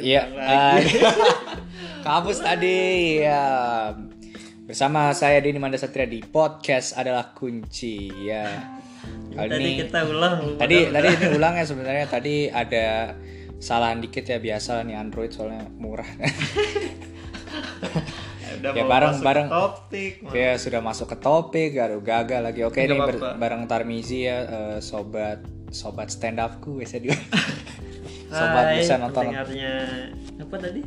Iya, uh, kampus tadi ya. Bersama saya Denny Manda Satria di podcast adalah kunci ya. Kali tadi ini kita ulang tadi tadi ini ulang ya sebenarnya tadi ada kesalahan dikit ya biasa nih Android soalnya murah. udah ya bareng bareng topik ya sudah masuk ke topik gagal gagal lagi oke ini ber- apa-apa. bareng Tarmizi ya eh, sobat sobat stand upku biasa juga sobat Hai, bisa nonton pendengarnya. Apa tadi?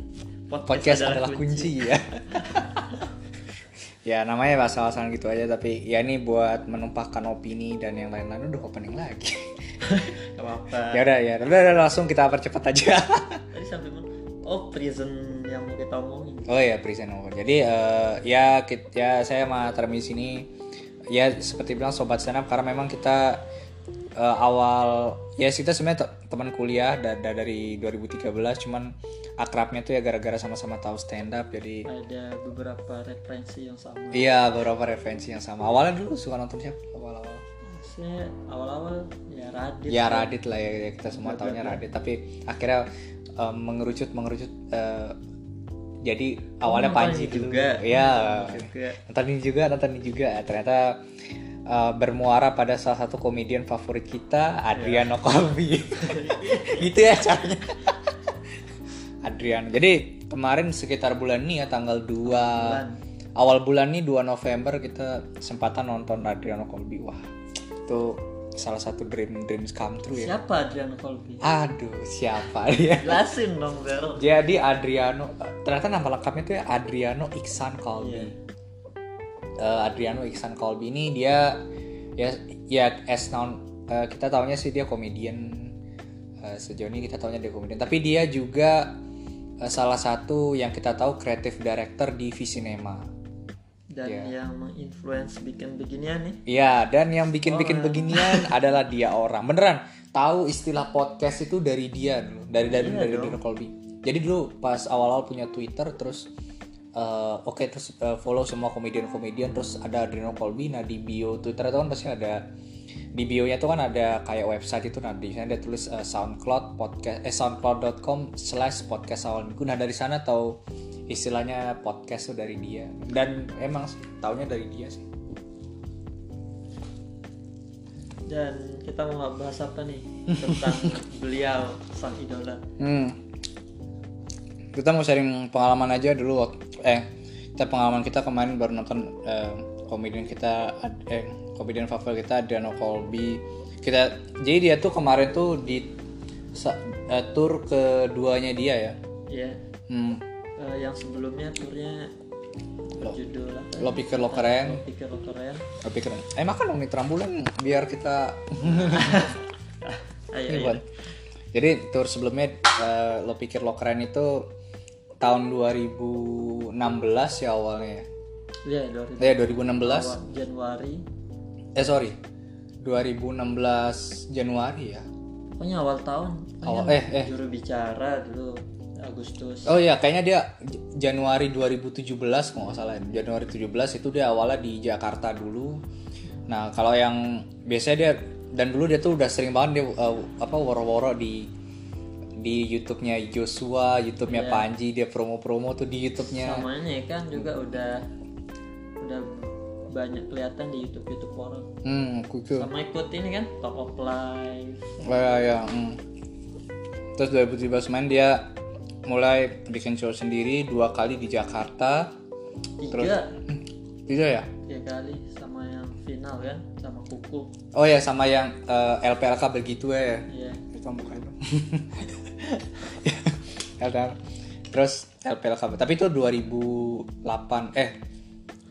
Podcast adalah kunci. ya. Ya namanya bahasa-bahasan gitu aja tapi ya ini buat menumpahkan opini dan yang lain-lain. Udah opening lagi. Gak apa-apa. Ya udah ya. Udah, udah, langsung kita percepat aja. Tadi sampai mana? Oh prison yang mau kita omongin. Oh ya present over jadi eh, ya kit- ya saya sama Tarmis ini ya seperti bilang sobat stand up karena memang kita eh, awal ya kita sebenarnya te- teman kuliah da- da- dari 2013 cuman akrabnya tuh ya gara-gara sama-sama tahu stand up jadi ada beberapa referensi yang sama Iya beberapa referensi yang sama. Awalnya dulu suka nonton siapa? Awal-awal. saya awal-awal ya Radit Ya Radit lah ya, ya kita semua tahunya Radit. Tapi akhirnya eh, mengerucut mengerucut. eh, jadi awalnya Panji dulu. juga. Iya. juga Nonton ini juga, nonton ini juga. Ternyata eh, bermuara pada salah satu komedian favorit kita, Adriano Colby. gitu ya caranya. Adriano. Jadi kemarin sekitar bulan ini ya tanggal 2 Bulan. awal bulan nih 2 November kita kesempatan nonton Adriano Colby. Wah, itu salah satu dream dreams come true ya. siapa Adriano Colby Aduh, siapa dia? jelasin dong Bel Jadi Adriano ternyata nama lengkapnya tuh ya Adriano Iksan Colby. Iya. Eh, Adriano Iksan Colby ini dia ya ya as known eh, kita tahunya sih dia komedian Eh, sejauh ini kita tahunya dia komedian tapi dia juga eh, salah satu yang kita tahu kreatif director di Visinema dan Iya. yang menginfluence bikin beginian nih Iya, dan yang bikin-bikin Orang. beginian adalah dia orang. Beneran, tahu istilah podcast itu dari dia dulu, dari dari Iya dari. Adriano Colby. Jadi dulu pas awal-awal punya Twitter terus eh, oke terus eh, follow semua komedian-komedian terus ada Adriano Colby. Nah, di bio Twitter itu kan pasti ada di bio-nya tuh kan ada kayak website itu nah di sana dia tulis eh, SoundCloud podcast eh soundcloud.com slash podcast awal minggu nah dari sana tahu istilahnya podcast tuh dari dia dan emang taunya dari dia sih dan kita mau bahas apa nih tentang beliau sang idola Hmm. Kita mau sharing pengalaman aja dulu waktu eh kita pengalaman kita kemarin baru nonton eh, komedian kita eh komedian favorit kita Adriano Colby. Kita jadi dia tuh kemarin tuh di sa- eh, tour keduanya dia ya. ya Hmm. eh, yang sebelumnya turnya judul apa Lo pikir lo keren, Lo pikir lo keren lo pikir eh makan dong nih trambulan biar kita ayo ayo buat. Jadi tour sebelumnya eh, lo pikir lo keren itu tahun 2016 ya awalnya. ya. ya 2000 Eh 2016 awal Januari. Eh sorry. 2016 Januari ya? Pokoknya awal tahun. Awal- eh, eh. juru bicara dulu Agustus. Oh iya kayaknya dia Januari 2017 kalau nggak salah. Januari 17 itu dia awalnya di Jakarta dulu. Nah kalau yang biasanya dia dan dulu dia tuh udah sering banget dia eh, apa woro-woro di di YouTube-nya Joshua, YouTube-nya Panji, dia promo-promo tuh di YouTube-nya. samanya kan juga udah udah banyak kelihatan di YouTube YouTube orang Hmm, aku itu. sama ikut ini kan Talk of Life Oh, ya, ya. hmm. Terus 2017 main dia mulai bikin show sendiri dua kali di Jakarta. tiga Tidak ya? tiga kali sama yang final kan sama kuku Oh ya sama yang eh, LPLK begitu ya. iya Itu bukan itu. LPL. Terus LPLK tapi itu 2008 eh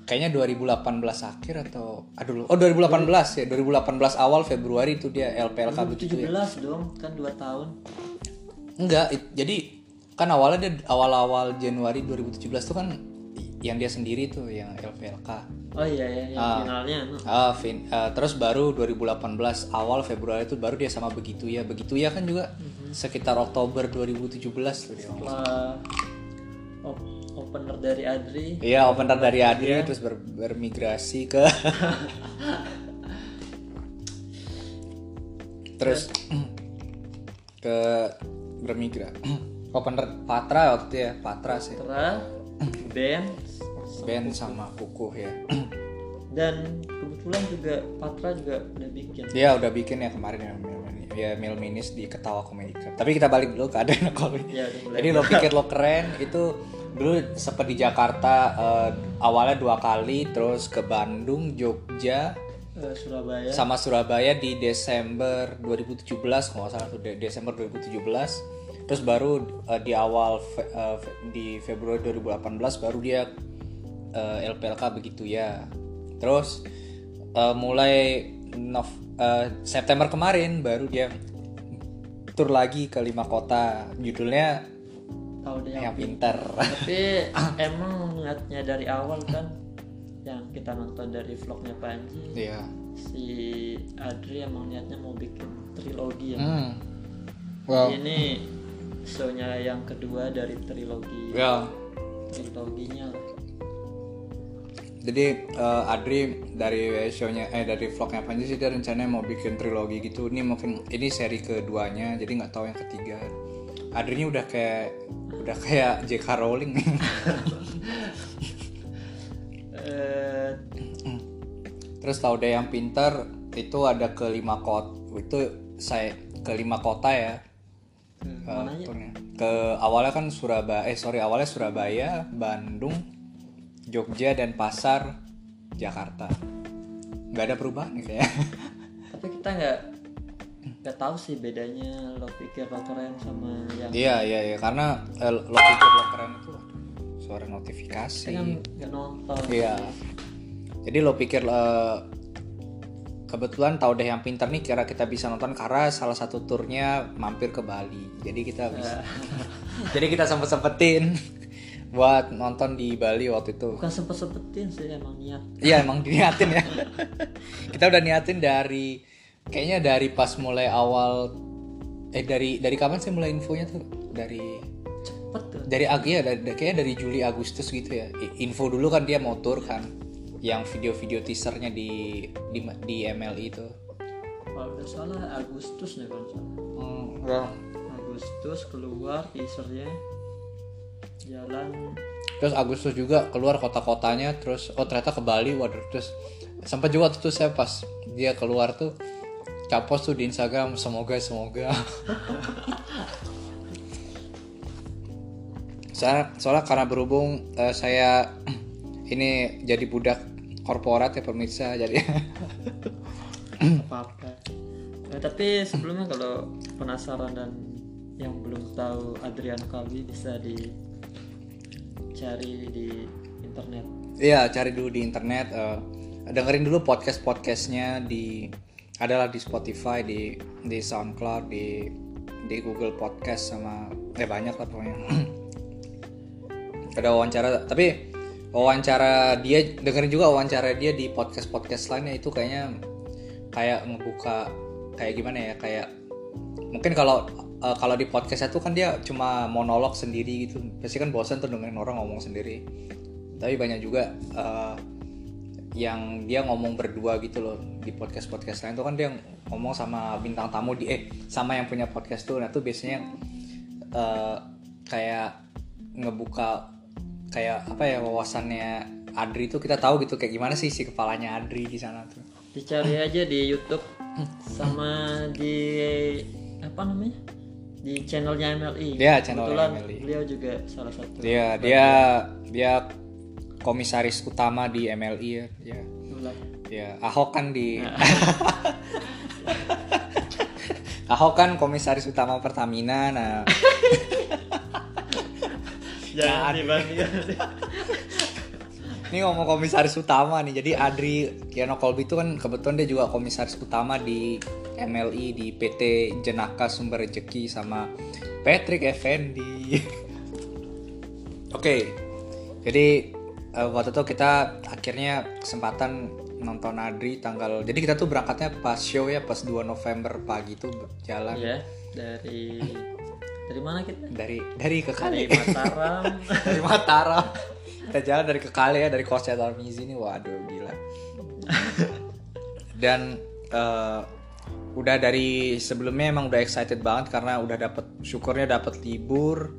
kayaknya 2018 akhir atau aduh oh 2018 ya 2018 awal Februari itu dia LPLK begitu ya. 17 dong kan 2 tahun Enggak, it- jadi kan awalnya dia awal-awal Januari 2017 tuh kan yang dia sendiri tuh yang LPLK. oh iya ya yang finalnya no. Ah, fin- ah, terus baru 2018 awal Februari itu baru dia sama begitu ya. Begitu ya kan juga sekitar Oktober 2017 tuh dia. setelah op- opener dari Adri Iya, opener dari Adri terus ber- bermigrasi ke terus ke bermigra opener Patra waktu itu ya Patra sih Patra band band sama kukuh ya. Dan kebetulan juga Patra juga udah bikin. Dia udah bikin ya kemarin ya ya Mil Minis di Ketawa Comedy Club tapi kita balik dulu ke ada kalau ya jadi lo pikir lo keren itu dulu sempat di Jakarta eh, awalnya dua kali terus ke Bandung Jogja eh, Surabaya. sama Surabaya di Desember 2017 kalau nggak salah tuh De- Desember 2017 terus baru eh, di awal fe- fe- di Februari 2018 baru dia eh, LPLK begitu ya. Terus eh, mulai Nov- eh, September kemarin baru dia tur lagi ke lima kota. Judulnya tahu deh yang yang pinter. Tapi emang niatnya dari awal kan yang kita nonton dari vlognya Panji Iya. si Adri emang niatnya mau bikin trilogi ya. Hmm. well ini shownya yang kedua dari trilogi ya triloginya lah Jadi eh, Adri dari shownya eh dari vlognya Panji sih dia rencananya mau bikin trilogi gitu. Ini mungkin ini seri keduanya, jadi nggak tahu yang ketiga. Adri ini udah kayak udah kayak J.K. Rowling. eh Terus tahu deh yang pinter itu ada ke lima kota itu saya ke lima kota ya. Hmm, mananya turnya. Ke awalnya kan Surabaya, eh sorry awalnya Surabaya, Bandung, Jogja dan Pasar, Jakarta. Nggak ada perubahan nih kayaknya. tapi kita nggak nggak tahu sih bedanya lo pikir lo keren sama yang Iya iya iya karena eh, lo pikir lo keren itu suara notifikasi. kan nggak nonton Iya. Jadi lo pikir eh, kebetulan tahu deh yang pintar nih kira kita bisa nonton karena salah satu turnya mampir ke Bali. Jadi kita bisa. jadi kita sempet sempetin buat nonton di Bali waktu itu. bukan sempet sempetin sih emang niat Iya emang diniatin ya. kita udah niatin dari kayaknya dari pas mulai awal eh dari dari kapan sih mulai infonya tuh dari cepet tuh dari iya dari, kayaknya dari Juli Agustus gitu ya info dulu kan dia mau tur kan yang video-video teasernya di di di MLI itu. Kalau udah salah Agustus nih kalau nggak salah. Hmm, ya. Agustus keluar teasernya. Jalan. Terus Agustus juga keluar kota-kotanya terus oh ternyata ke Bali waduh terus sempat juga tuh saya pas dia keluar tuh capos tuh di Instagram semoga semoga. Saya soalnya karena berhubung eh, saya ini jadi budak korporat ya pemirsa jadi apa apa tapi sebelumnya kalau penasaran dan yang belum tahu Adrian Kalbi bisa dicari di internet Iya, cari dulu di internet. eh, dengerin dulu podcast podcastnya di adalah di Spotify, di di SoundCloud, di di Google Podcast sama eh banyak lah pokoknya. Ada wawancara, tapi wawancara dia dengerin juga wawancara dia di podcast podcast lainnya itu kayaknya kayak ngebuka kayak gimana ya kayak mungkin kalau eh, kalau di podcastnya tuh kan dia cuma monolog sendiri gitu. Pasti kan bosan tuh dengerin orang ngomong sendiri. Tapi banyak juga eh, yang dia ngomong berdua gitu loh di podcast podcast lain. Tuh kan dia ngomong sama bintang tamu di eh sama yang punya podcast tuh. Nah tuh biasanya eh, kayak ngebuka kayak apa ya wawasannya Adri tuh kita tahu gitu kayak gimana sih si kepalanya Adri di sana tuh. Dicari aja di YouTube sama di apa namanya? Di channelnya MLI Iya, channel Kebetulan MLI. beliau juga salah satu dia dia dia komisaris utama di MLI ya ya, ya Ahok kan di Ahok kan komisaris utama Pertamina nah jangan dibandingkan Ini ngomong komisaris utama nih. Jadi Adri Kiano Kolbi itu kan kebetulan dia juga komisaris utama di MLI di PT Jenaka Sumber Rezeki sama Patrick Effendi. Oke. Jadi eh, waktu itu kita akhirnya kesempatan nonton Adri tanggal jadi kita tuh berangkatnya pas show ya pas 2 November pagi tuh jalan ya dari dari mana kita? Dari dari ke dari Kali Mataram. Dari Mataram. Kita jalan dari ke Kali ya dari kosnya Tarmizi ini. Waduh gila. Dan eh, udah dari sebelumnya emang udah excited banget karena udah dapet syukurnya dapet libur.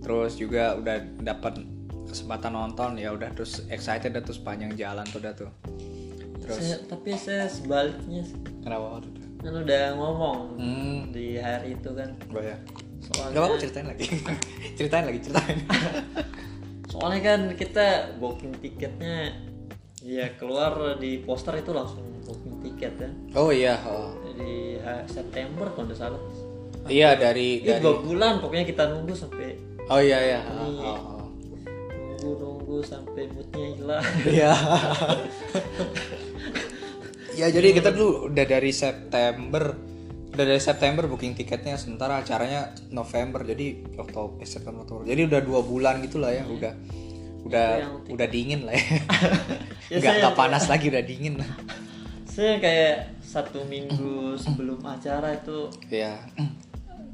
Terus juga udah dapat kesempatan nonton. Ya udah terus excited dah terus panjang jalan tuh udah tuh. Terus Saya- tapi saya sebaliknya kenapa waktu itu? Kan udah ngomong hmm. di hari itu kan. Oh ya soalnya Gak apa-apa ceritain lagi. Ceritain lagi, ceritain. Soalnya kan kita booking tiketnya ya keluar di poster itu langsung booking tiket kan Oh iya oh. di ha- September kalau nggak salah. Iya dari, ini dari dua bulan pokoknya kita nunggu sampai Oh iya iya. oh, oh, oh. nunggu nunggu sampai moodnya hilang. Iya. Ya jadi kita dulu udah dari September Udah dari September booking tiketnya Sementara acaranya November Jadi Oktober, eh, September, Oktober. Jadi udah dua bulan gitu lah ya Udah udah udah dingin lah ya. Ya, Nggak, nggak panas lagi udah dingin. Lah saya kayak satu minggu sebelum acara itu Iya.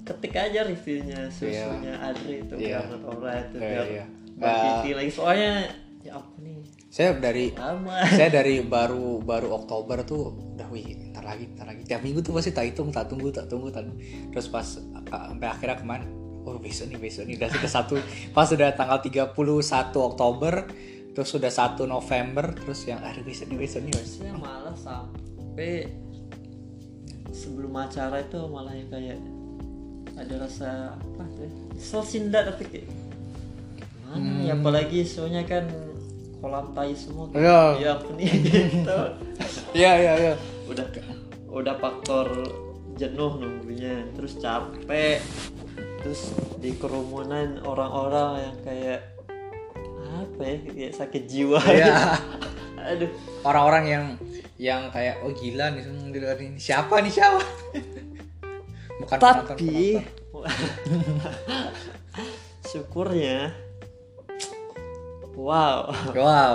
ketik aja reviewnya susunya Adri itu Iya. biar Nora itu biar iya. Mbak lagi. Soalnya ya apa nih Saya dari lama. saya dari baru baru Oktober tuh udah wih ntar lagi ntar lagi. Tiap minggu tuh pasti tak hitung tak tunggu tak tunggu tak terus pas sampai akhirnya kemarin oh besok nih besok nih. Udah sudah satu pas sudah tanggal 31 Oktober terus sudah 1 November terus yang aduh besok nih besok nih besok. saya malah sampai sebelum acara itu malah yang kayak ada rasa apa tuh ya? Enggak tapi kayak gimana ya? Apalagi soalnya kan kolam tai semua kan. Iya. ya ampun gitu Iya iya iya. udah udah faktor jenuh nunggunya terus capek terus di kerumunan orang-orang yang kayak apa ya kayak sakit jiwa Iya. aduh Orang-orang yang yang kayak oh gila nih di luar ini siapa nih siapa? Bukan penonton, tapi penonton. syukurnya wow Wow.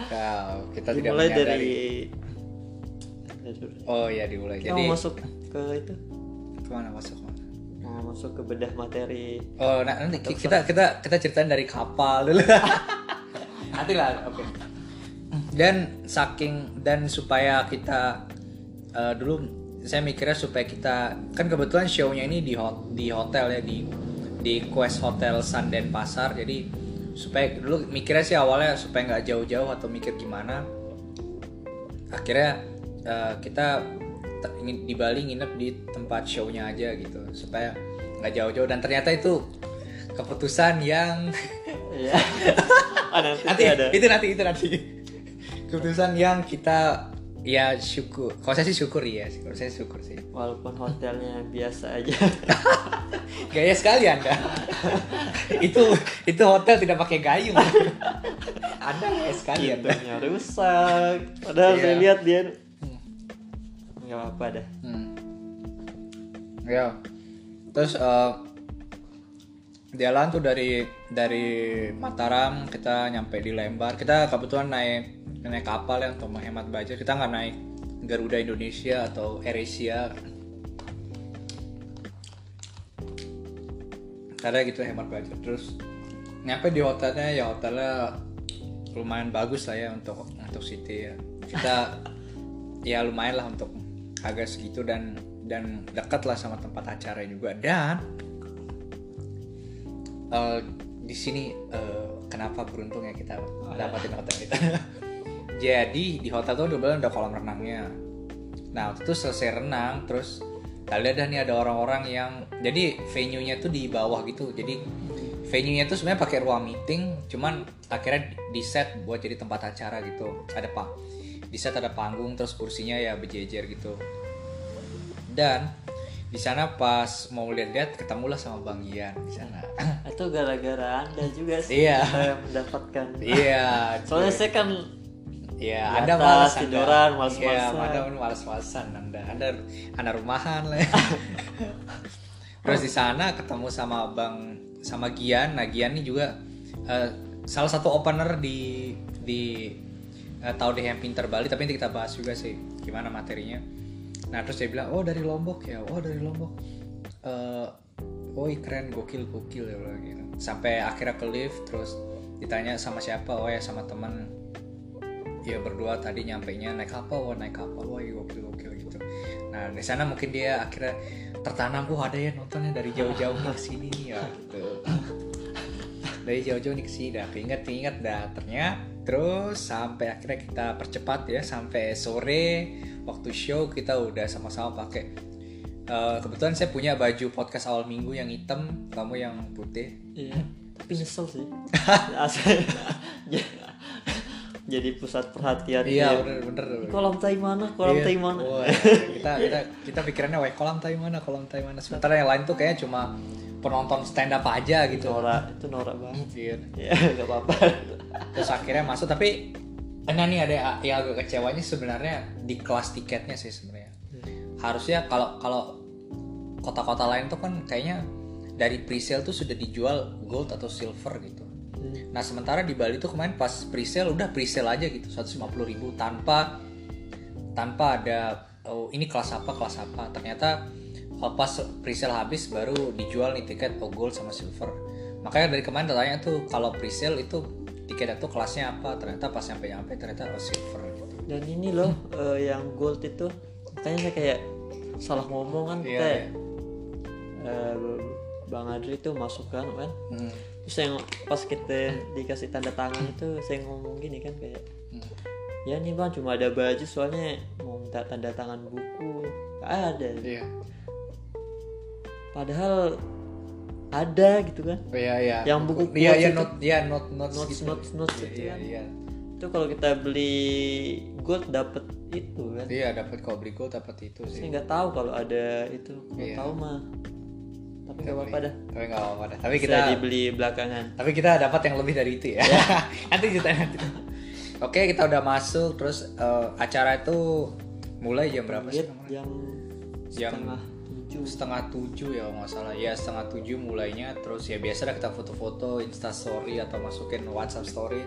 Wow, kita tidak dimulai menyadari. dari Oh ya dimulai. kita Jadi mau masuk ke itu ke mana masuk? nah masuk ke bedah materi Oh nah, nanti ki- kita kita kita ceritain dari kapal dulu. nanti lah, oke. Dan saking dan supaya kita eh, dulu saya mikirnya supaya kita kan kebetulan show-nya ini di hot, di hotel ya di di Quest Hotel Sun Pasar jadi supaya dulu mikirnya sih awalnya supaya nggak jauh-jauh atau mikir gimana. Akhirnya eh, kita ingin di Bali nginep di tempat show-nya aja gitu supaya nggak jauh-jauh. Dan ternyata itu keputusan yang ya nanti, nanti ada. itu nanti itu nanti. Keputusan yang kita ya syukur. Kalau saya sih syukur ya kalau saya syukur sih. Walaupun hotelnya biasa aja. Gaya sekali anda. Itu itu hotel tidak pakai gayung. Anda gaya sekali anda. Pintunya rusak. Padahal saya lihat dia. Nggak apa dah. Hmm. Ya. Terus eh, jalan tuh dari dari Mataram kita nyampe di Lembar. Kita kebetulan naik naik kapal ya untuk menghemat budget. Kita nggak naik Garuda Indonesia atau AirAsia. Karena gitu hemat budget. Terus nyampe di hotelnya ya hotelnya lumayan bagus lah ya untuk untuk city ya. Kita ya lumayan lah untuk harga segitu dan dan dekat lah sama tempat acara juga dan eh, di sini eh, kenapa beruntung ya kita dapatin hotel itu jadi di hotel tuh udah udah kolam renangnya. Nah waktu itu selesai renang terus kali ada nih ada orang-orang yang jadi venue nya tuh di bawah gitu. Jadi venue nya tuh sebenarnya pakai ruang meeting cuman akhirnya di set buat jadi tempat acara gitu. Ada pak di set ada panggung terus kursinya ya berjejer gitu. Dan di sana pas mau lihat-lihat ketemulah sama Bang Gian di sana. Itu gara-gara anda juga sih Iya. saya mendapatkan. Iya soalnya saya kan Iya, Anda atas, malas Anda. tiduran, malas-malasan. Iya, Anda malas-malasan Anda. Anda anak rumahan lah. ya. Terus di sana ketemu sama Bang sama Gian. Nah, Gian ini juga eh, salah satu opener di di uh, Tahu deh yang pinter Bali, tapi nanti kita bahas juga sih gimana materinya. Nah, terus dia bilang, "Oh, dari Lombok ya. Oh, dari Lombok." Eh, oh, keren, gokil, gokil ya bilang gitu. Sampai akhirnya ke lift terus ditanya sama siapa? Oh, ya sama teman ya berdua tadi nyampe nya naik kapal wah naik kapal wah gokil gokil gitu. Nah di sana mungkin dia akhirnya tertanam oh ada ya nontonnya dari jauh-jauh ke sini nih ya gitu. Dari jauh-jauh nih ke sini dah keinget keinget dah. Ternyata terus sampai akhirnya kita percepat ya sampai sore waktu show kita udah sama-sama pakai Eh, kebetulan saya punya baju podcast awal minggu yang hitam kamu yang putih. Iya tapi nyesel sih. jadi pusat perhatian iya dia. bener bener kolam tai mana kolam Iya. tai mana. Wah, kita kita kita pikirannya wah kolam tai mana kolam tai mana. Sementara yang lain tuh kayaknya cuma penonton stand up aja gitu. Norak itu norak banget. Iya. ya nggak apa-apa. Terus akhirnya masuk tapi nah nih ada yang agak kecewanya sebenarnya di kelas tiketnya sih sebenarnya. Harusnya kalau kalau kota-kota lain tuh kan kayaknya dari presale tuh sudah dijual gold atau silver gitu Hmm. nah sementara di Bali tuh kemarin pas presale udah presale aja gitu 150.000 tanpa tanpa ada oh ini kelas apa kelas apa ternyata oh, pas presale habis baru dijual nih tiket oh gold sama silver makanya dari kemarin tanya tuh kalau presale itu tiket itu kelasnya apa ternyata pas sampai nyampe ternyata oh silver gitu dan ini loh eh, yang gold itu makanya saya kayak salah ngomong kan Iya, kita iya. eh, bang Adri itu masuk kan kan Hmm. terus yang pas kita dikasih tanda tangan itu saya ngomong gini kan kayak Hmm. ya nih bang cuma ada baju soalnya mau minta tanda tangan buku Gak ada iya padahal ada gitu kan oh, iya iya Yang buku iya iya not iya not not Notes, gitu. notes, notes iya, itu iya, kan. iya itu kalau kita beli gold dapet itu kan iya dapat kalau beli gold dapat itu saya sih nggak tahu kalau ada itu kalau Iya. tahu mah tapi nggak apa-apa dah. Tapi nggak apa-apa dah. tapi kita kita dibeli belakangan. Tapi kita dapat yang lebih dari itu ya. Nanti kita nanti. Oke kita udah masuk terus eh, acara itu mulai jam berapa sih? Yang Jam setengah tujuh. setengah tujuh ya nggak salah. Ya setengah tujuh mulainya. Terus ya biasa dah kita foto-foto insta story atau masukin whatsapp story.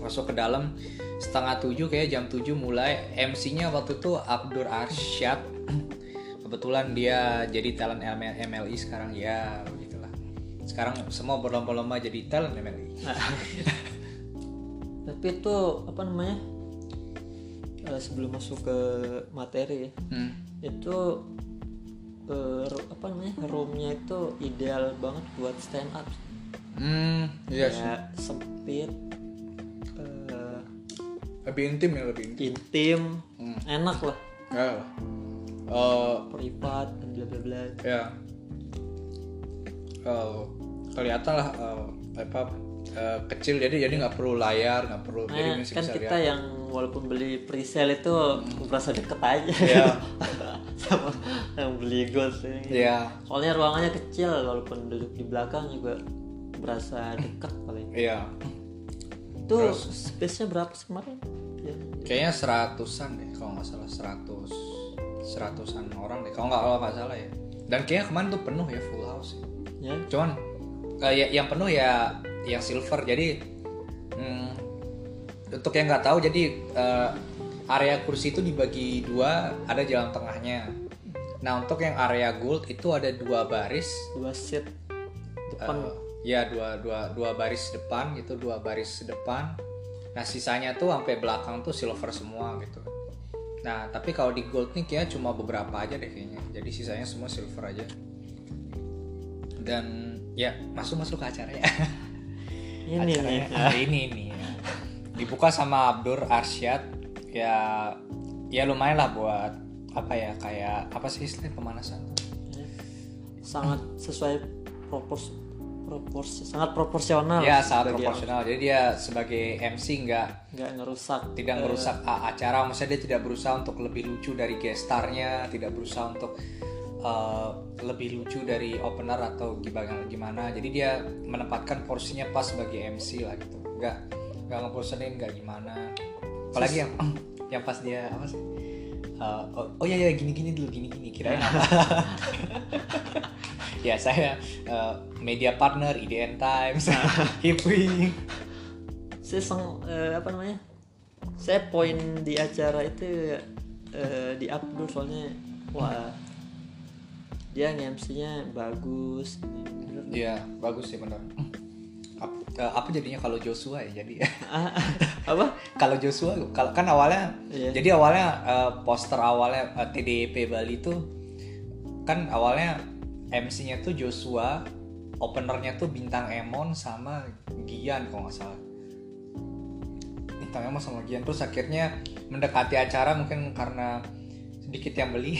Masuk ke dalam. Setengah tujuh kayak jam tujuh mulai. MC-nya waktu itu Abdur Arsyad kebetulan dia jadi talent ML- MLI sekarang ya begitulah sekarang semua berlomba-lomba jadi talent MLI tapi itu apa namanya eh, sebelum masuk ke materi ya hmm. itu ru- apa namanya roomnya itu ideal banget buat stand up Hmm, iya sih. ya sempit eh, Lebih intim ya, lebih intim. intim Hmm. enak lah Ya Eh, privat dan bla bla bla. Ya. Eh, kelihatan lah eh, apa eh, kecil jadi jadi nggak perlu layar nggak perlu jadi Nah, masih kan bisa kita lihat. yang walaupun beli presale itu merasa deket aja. Iya. sama yang beli gold ini. Iya. Soalnya ruangannya kecil walaupun duduk di belakang juga berasa dekat paling. iya. Itu space-nya berapa sih kemarin? Ya, kayaknya seratusan deh kalau nggak salah seratus seratusan orang deh. Kalau nggak kalau nggak salah ya. Dan kayaknya kemarin tuh penuh ya full house ya. ya. cuman eh, ya- yang penuh ya yang silver. Jadi hmm, untuk yang nggak tahu jadi eh, area kursi itu dibagi dua ada jalan tengahnya. Nah untuk yang area gold itu ada dua baris. Dua seat depan. Eh, ya dua dua dua baris depan gitu dua baris depan. Nah sisanya tuh sampai belakang tuh silver semua gitu nah tapi kalau di gold nih kayaknya cuma beberapa aja deh kayaknya jadi sisanya semua silver aja dan ya masuk masuk ke acara ya ini nih. Acaranya hari ini nih ya. dibuka sama Abdur Arsyad ya ya lumayan lah buat apa ya kayak apa sih istilah pemanasan Ya. Sangat sesuai propors proporsi sangat proporsional. Ya sangat proporsional. Jadi dia sebagai MC nggak nggak ngerusak tidak merusak a- acara. Maksudnya dia tidak berusaha untuk lebih lucu dari gestarnya tidak berusaha untuk uh, lebih lucu dari opener atau gimana gimana. Jadi dia menempatkan porsinya pas sebagai MC lah gitu. Nggak nggak ngebosenin nggak gimana. Apalagi yang yang pas dia apa sih Uh, oh, oh ya ya gini gini dulu gini gini kirain apa? Ya saya uh, media partner IDN Times Hipwing saya sang eh, apa namanya? Saya poin di acara itu eh, di Abdul soalnya wah dia nge-MC-nya bagus. Iya, bagus sih benar. Ap- eh, apa jadinya kalau Joshua ya jadi. Apa? Kalau Joshua kalau kan awalnya Iya. jadi awalnya eh, poster awalnya eh, TDP Bali itu kan awalnya MC-nya tuh Joshua openernya tuh bintang Emon sama Gian kalau nggak salah. Bintang Emon sama Gian terus akhirnya mendekati acara mungkin karena sedikit yang beli.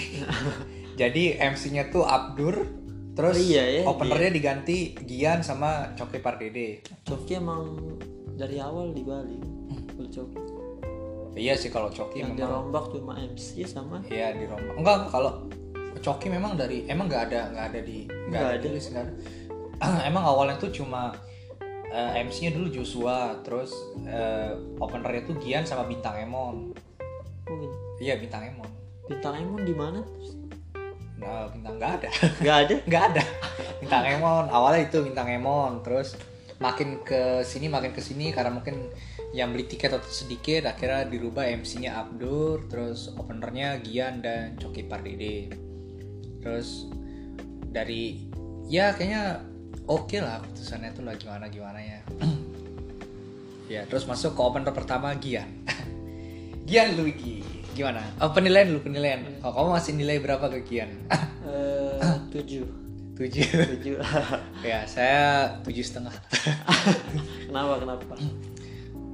Jadi MC-nya tuh Abdur terus Oh iya ya, openernya diganti Gian sama Coki Pardede Coki emang dari awal di Bali kalau Coki iya sih kalau Coki yang memang dirombak cuma MC sama Iya di Roma. Enggak kalau Coki memang dari emang nggak ada nggak ada di nggak ada, ada. di list nggak ada. emang awalnya tuh cuma eh, MC-nya dulu Joshua, terus eh, openernya tuh Gian sama Bintang Emon. oh. Iya Bintang Emon. bintang Emon di mana Nah, bintang nggak ada, nggak ada nggak ada. Bintang Emon awalnya itu Bintang Emon, terus makin ke sini makin ke sini karena mungkin yang beli tiket atau sedikit akhirnya dirubah MC-nya Abdur, terus openernya Gian dan Coki Pardede. Terus dari ya kayaknya oke lah keputusannya tuh lah gimana gimana ya. ya terus masuk ke opener pertama Gian. Gian Luigi gimana? Oh, penilaian dulu penilaian. Oh, kamu masih nilai berapa ke Gian? Eh, tujuh Tujuh. tujuh ya saya tujuh setengah. kenapa kenapa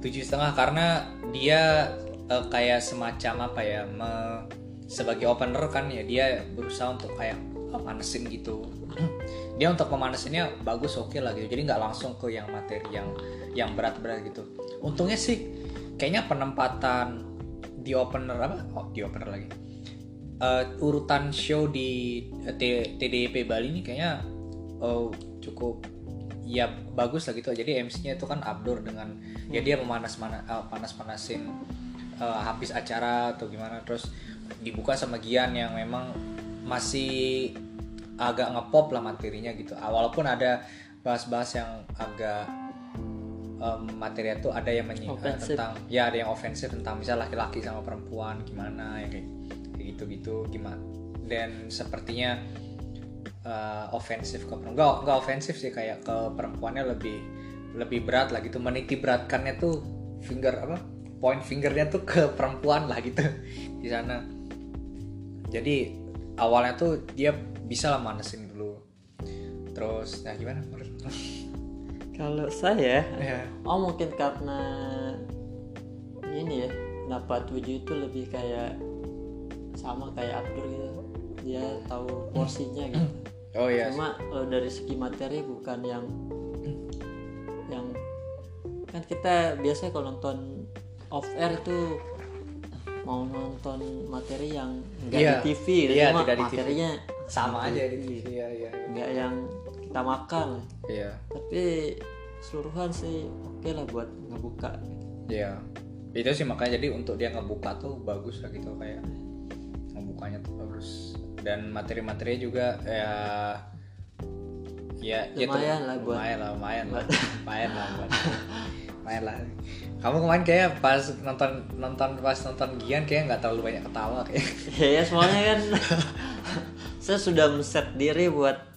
tujuh setengah karena dia eh, kayak semacam apa ya me- sebagai opener kan ya dia berusaha untuk kayak manesin gitu dia untuk pemanasinnya bagus oke lah gitu jadi nggak langsung ke yang materi yang yang berat-berat gitu untungnya sih kayaknya penempatan di opener apa? Oh di opener lagi. Eh, urutan show di eh, T- TDP Bali ini kayaknya oh, cukup ya bagus lah gitu. Jadi MC-nya itu kan Abdur dengan ya dia memanas mana eh, panas-panasin eh, habis acara atau gimana. Terus dibuka sama Gian yang memang masih agak ngepop lah materinya gitu. Ah, walaupun ada bahas-bahas yang agak em, materinya tuh ada yang menyi- eh, tentang ya ada yang ofensif tentang misal laki-laki sama perempuan gimana ya kayak gitu-gitu gimana dan sepertinya eh, ofensif ke perempuan. Nggak nggak ofensif sih kayak ke perempuannya lebih lebih berat lah gitu. Meniti beratkannya tuh finger apa point fingernya tuh ke perempuan lah gitu di sana. Jadi awalnya tuh dia bisa lah manesin dulu. Terus nah gimana? Menurut? Kalau saya ya oh mungkin karena ini ya dapat tujuh itu lebih kayak sama kayak Abdur gitu dia tahu porsinya gitu oh iya cuma kalau dari segi materi bukan yang yang kan kita biasa kalau nonton off air itu mau nonton materi yang enggak Iya. di TV gitu. Iya, cuma tidak di TV. materinya sama aja gitu iya iya enggak yang kita makan. Iya. Tapi seluruhan sih oke lah buat ngebuka. Iya, itu sih makanya jadi untuk dia ngebuka tuh bagus lah gitu kayak ngebukanya tuh bagus. Dan materi-materinya juga ya ya ya Lumayan lah buat- lumayan lah lumayan lah. lumayan lah buat lumayan lah. Kamu kemarin kayak pas nonton nonton pas nonton Gian kayak nggak terlalu banyak ketawa kayak. Ya soalnya kan saya sudah men-set diri buat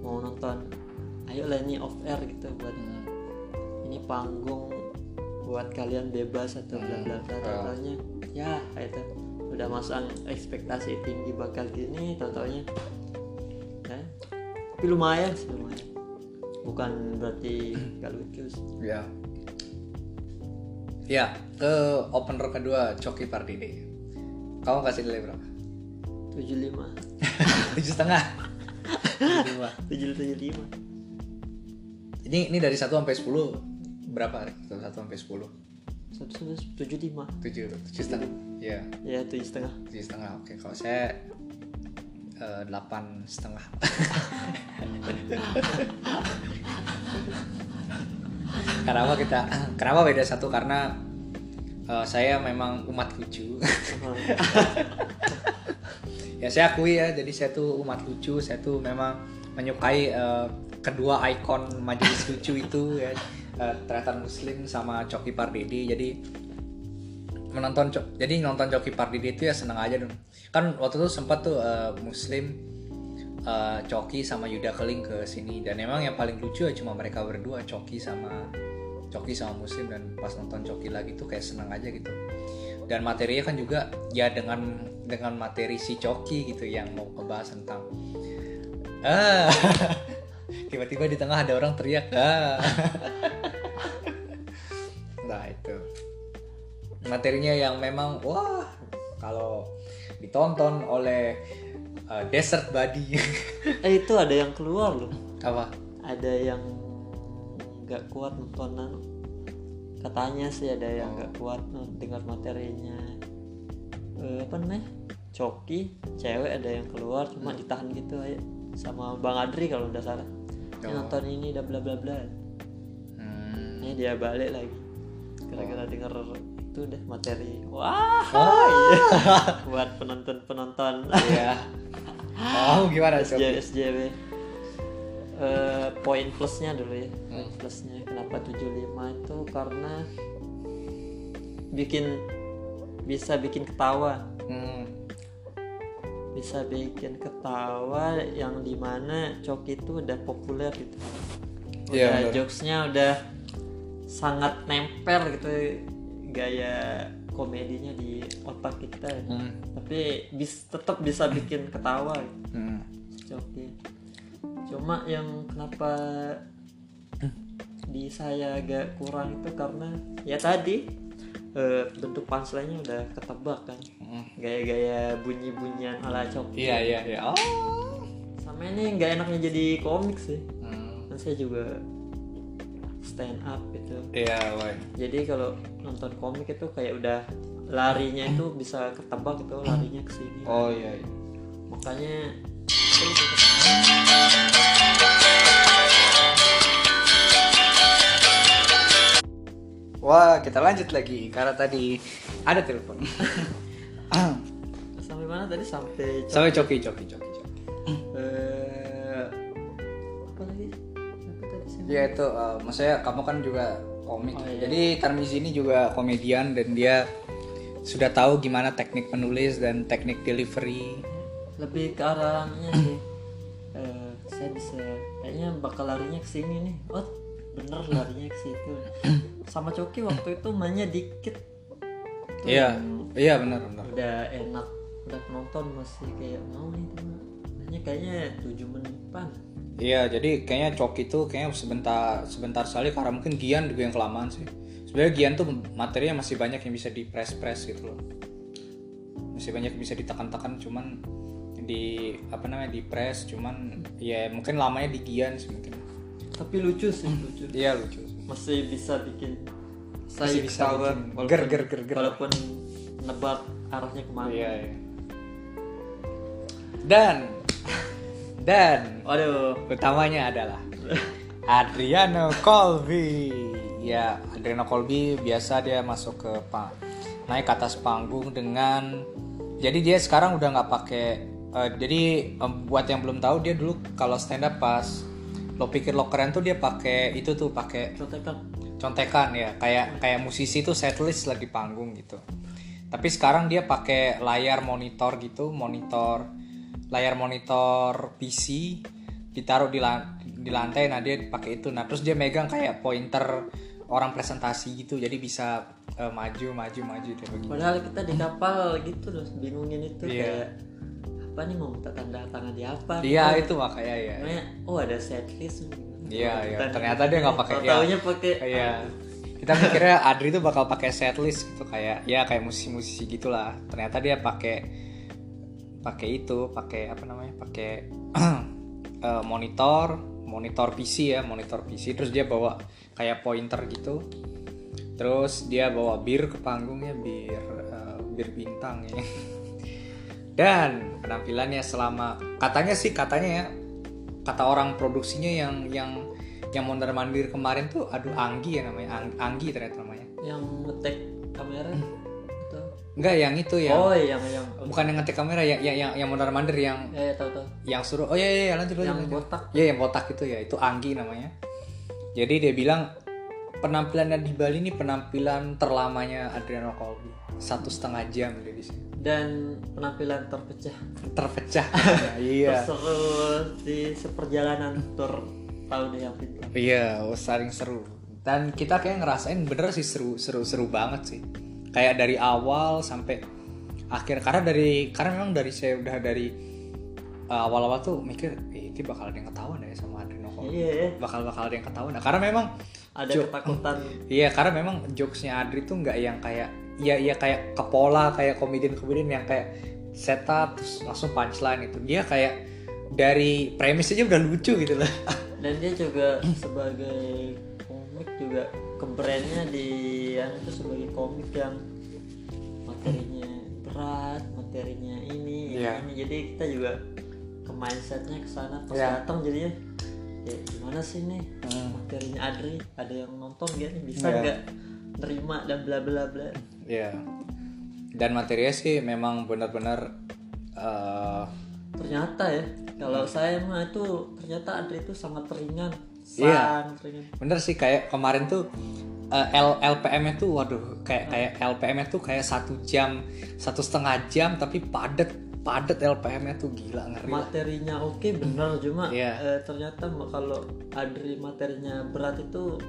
mau nonton ayo lah ini off air gitu buat ini panggung buat kalian bebas atau bla bla bla. Oh. totalnya ya itu udah masang ekspektasi tinggi bakal gini totalnya ya. Tapi lumayan sih lumayan. Bukan berarti gak lucu sih. Ya. Ya ke opener kedua Coki Pardede. Kamu kasih nilai berapa? 75 tujuh setengah Tujuh lima. 775 ini ini dari 1 sampai 10 berapa Dari 1 sampai 10 175 tujuh tujuh setengah. Ya ya tujuh setengah. Tujuh setengah oke. Kalau saya eh, delapan setengah. Kenapa kita kenapa beda satu? Karena eh, saya memang umat lucu ya saya akui ya jadi saya tuh umat lucu saya tuh memang menyukai eh, kedua ikon majelis lucu itu ya. Eh, Tretan Muslim sama Coki Pardede. Jadi menonton jadi nonton Coki Pardede itu ya seneng aja dong. Kan waktu itu sempat tuh eh, Muslim eh, Coki sama Yuda Keling ke sini. Dan emang yang paling lucu ya cuma mereka berdua Coki sama Coki sama Muslim. Dan pas nonton Coki lagi tuh kayak seneng aja gitu dan materinya kan juga ya dengan dengan materi si Coki gitu yang mau ngebahas tentang ah. Tiba-tiba di tengah ada orang teriak ah. Nah itu. Materinya yang memang wah kalau ditonton oleh uh, desert body eh itu ada yang keluar loh. Apa? Ada yang nggak kuat nontonan katanya sih ada yang nggak kuat non- dengar materinya. Eh, apa namanya? Coki cewek ada yang keluar cuma ditahan gitu aja. Sama bang Adri kalau udah salah. Oh. nonton ini udah bla bla bla. Hmm. ini dia balik lagi. Gara-gara denger itu deh materi. Wah Oh. iya. buat penonton penonton ya oh gimana SJ, SJW Eh, poin plusnya dulu ya poin Hmm. plusnya kenapa 75 itu karena bikin bisa bikin ketawa hmm. bisa bikin ketawa yang di mana Coki itu udah populer gitu Iya, udah bener. jokesnya udah sangat nempel gitu gaya komedinya di otak kita Hmm. tapi bis tetap bisa bikin ketawa gitu. Hmm. Coki cuma yang kenapa di saya agak kurang itu karena ya tadi eh, bentuk punchline-nya udah ketebak kan Hmm. gaya-gaya bunyi-bunyian ala Coki iya iya iya oh sama ini nggak enaknya jadi komik sih Hmm. kan saya juga stand up gitu iya woy. jadi kalau nonton komik itu kayak udah larinya itu bisa ketebak itu larinya ke sini oh iya, iya. makanya Wah, kita lanjut lagi karena tadi ada telepon. sampai mana tadi sampai Sampai coki coki coki coki. eh apa lagi apa tadi Ya itu, eh, maksudnya kamu kan juga komik. Oh, iya. Jadi Tarmizi ini juga komedian dan dia sudah tahu gimana teknik menulis dan teknik delivery. Lebih ke arahnya sih Eh, saya bisa kayaknya bakal larinya ke sini nih oh bener larinya ke situ sama Coki waktu itu mainnya dikit Iya, iya benar benar. udah enak udah penonton masih kayak mau nih mainnya kayaknya 7 menitan Iya, jadi kayaknya Coki itu kayaknya sebentar sebentar sekali karena mungkin Gian juga yang kelamaan sih. Sebenarnya Gian tuh materinya masih banyak yang bisa di press press gitu loh. Masih banyak yang bisa ditekan-tekan cuman di apa namanya di press cuman ya mungkin lamanya di Gian sih mungkin. tapi lucu sih lucu Iya lucu. masih bisa bikin saya Masih bisa ketawa bikin walaupun- ger, ger, ger, ger. walaupun nebak arahnya ke mana Iya, iya. Dan dan waduh utamanya adalah Adriano Colby. Ya, Adriano Colby biasa dia masuk ke pa- naik ke atas panggung dengan jadi dia sekarang udah nggak pakai eh, jadi em, buat yang belum tahu dia dulu kalau stand up pas lo pikir lo keren tuh dia pakai itu tuh pakai contekan. contekan ya. Kayak kayak musisi tuh setlist lagi panggung gitu. Tapi sekarang dia pakai layar monitor gitu monitor layar monitor PC ditaruh di, lan- di lantai nah dia pakai itu. Nah terus dia megang kayak pointer orang presentasi gitu jadi bisa eh, maju maju maju dia begitu. Padahal kita di kapal gitu loh bingungin itu Iya. kayak apa nih mau minta tanda tangan di apa dia itu makanya ya oh ada setlist Iya, iya. Ternyata dia nggak pakai- Tahu- ya. taunya pakai Iya. Kita mikirnya Adri tuh bakal pakai setlist gitu kayak ya kayak musisi-musisi gitulah. Ternyata dia pakai pakai itu, pakai apa namanya? Pakai eh, monitor, monitor PC ya, monitor PC. Terus dia bawa kayak pointer gitu. Terus dia bawa bir ke panggungnya, bir eh, bir bintang ya. Dan penampilannya selama katanya sih katanya ya kata orang produksinya yang yang yang mondar mandir kemarin tuh aduh Anggi ya namanya Ang- Anggi ternyata namanya. Yang ngetek kamera? Atau? Enggak yang itu ya oh yang yang bukan yang ngetik kamera yang yang yang, yang mondar mandir yang ya, ya tahu tahu. yang suruh oh iya iya iya, lanjut lanjut yang lanjut. botak. Ya yang botak itu ya itu Anggi namanya. Jadi dia bilang penampilannya di Bali ini penampilan terlamanya Adriano Colby. Satu setengah jam dia di sini dan penampilan terpecah. Terpecah. Iya. Terseru di seperjalanan tur tahun yang pintar. Iya, oh, saling seru. Dan kita kayak ngerasain bener sih seru, seru, seru banget sih. kayak dari awal sampai akhir. Karena dari karena memang dari saya udah dari uh, awal-awal tuh mikir eh, ini bakal ada yang ketahuan ya sama Colby iya ya. bakal bakal ada yang ketahuan. Nah, karena memang ada Jo- ketakutan. Iya karena memang jokesnya Adri tuh nggak yang kayak ya ya kayak ke pola kayak komedian komedian yang kayak setup terus langsung punchline itu dia kayak dari premis aja udah lucu gitu lah dan dia juga sebagai komik juga kebrandnya di yang itu sebagai komik yang materinya berat materinya ini Iya. ini. jadi kita juga ke mindsetnya ke sana pas Iya. datang jadinya ya gimana sih nih Hmm. materinya Adri ada yang nonton gak nih bisa Iya. nggak nerima dan bla bla bla Iya. Dan materinya sih memang benar-benar eh, ternyata ya kalau saya mah itu ternyata Adri itu sangat ringan Iya. ringan. Bener sih kayak kemarin tuh eh, L LPM-nya tuh waduh kayak kayak LPM-nya tuh kayak satu jam satu setengah jam tapi padet padet LPM-nya tuh gila ngeri materinya oke bener cuma Iya. eh, ternyata kalau Adri materinya berat itu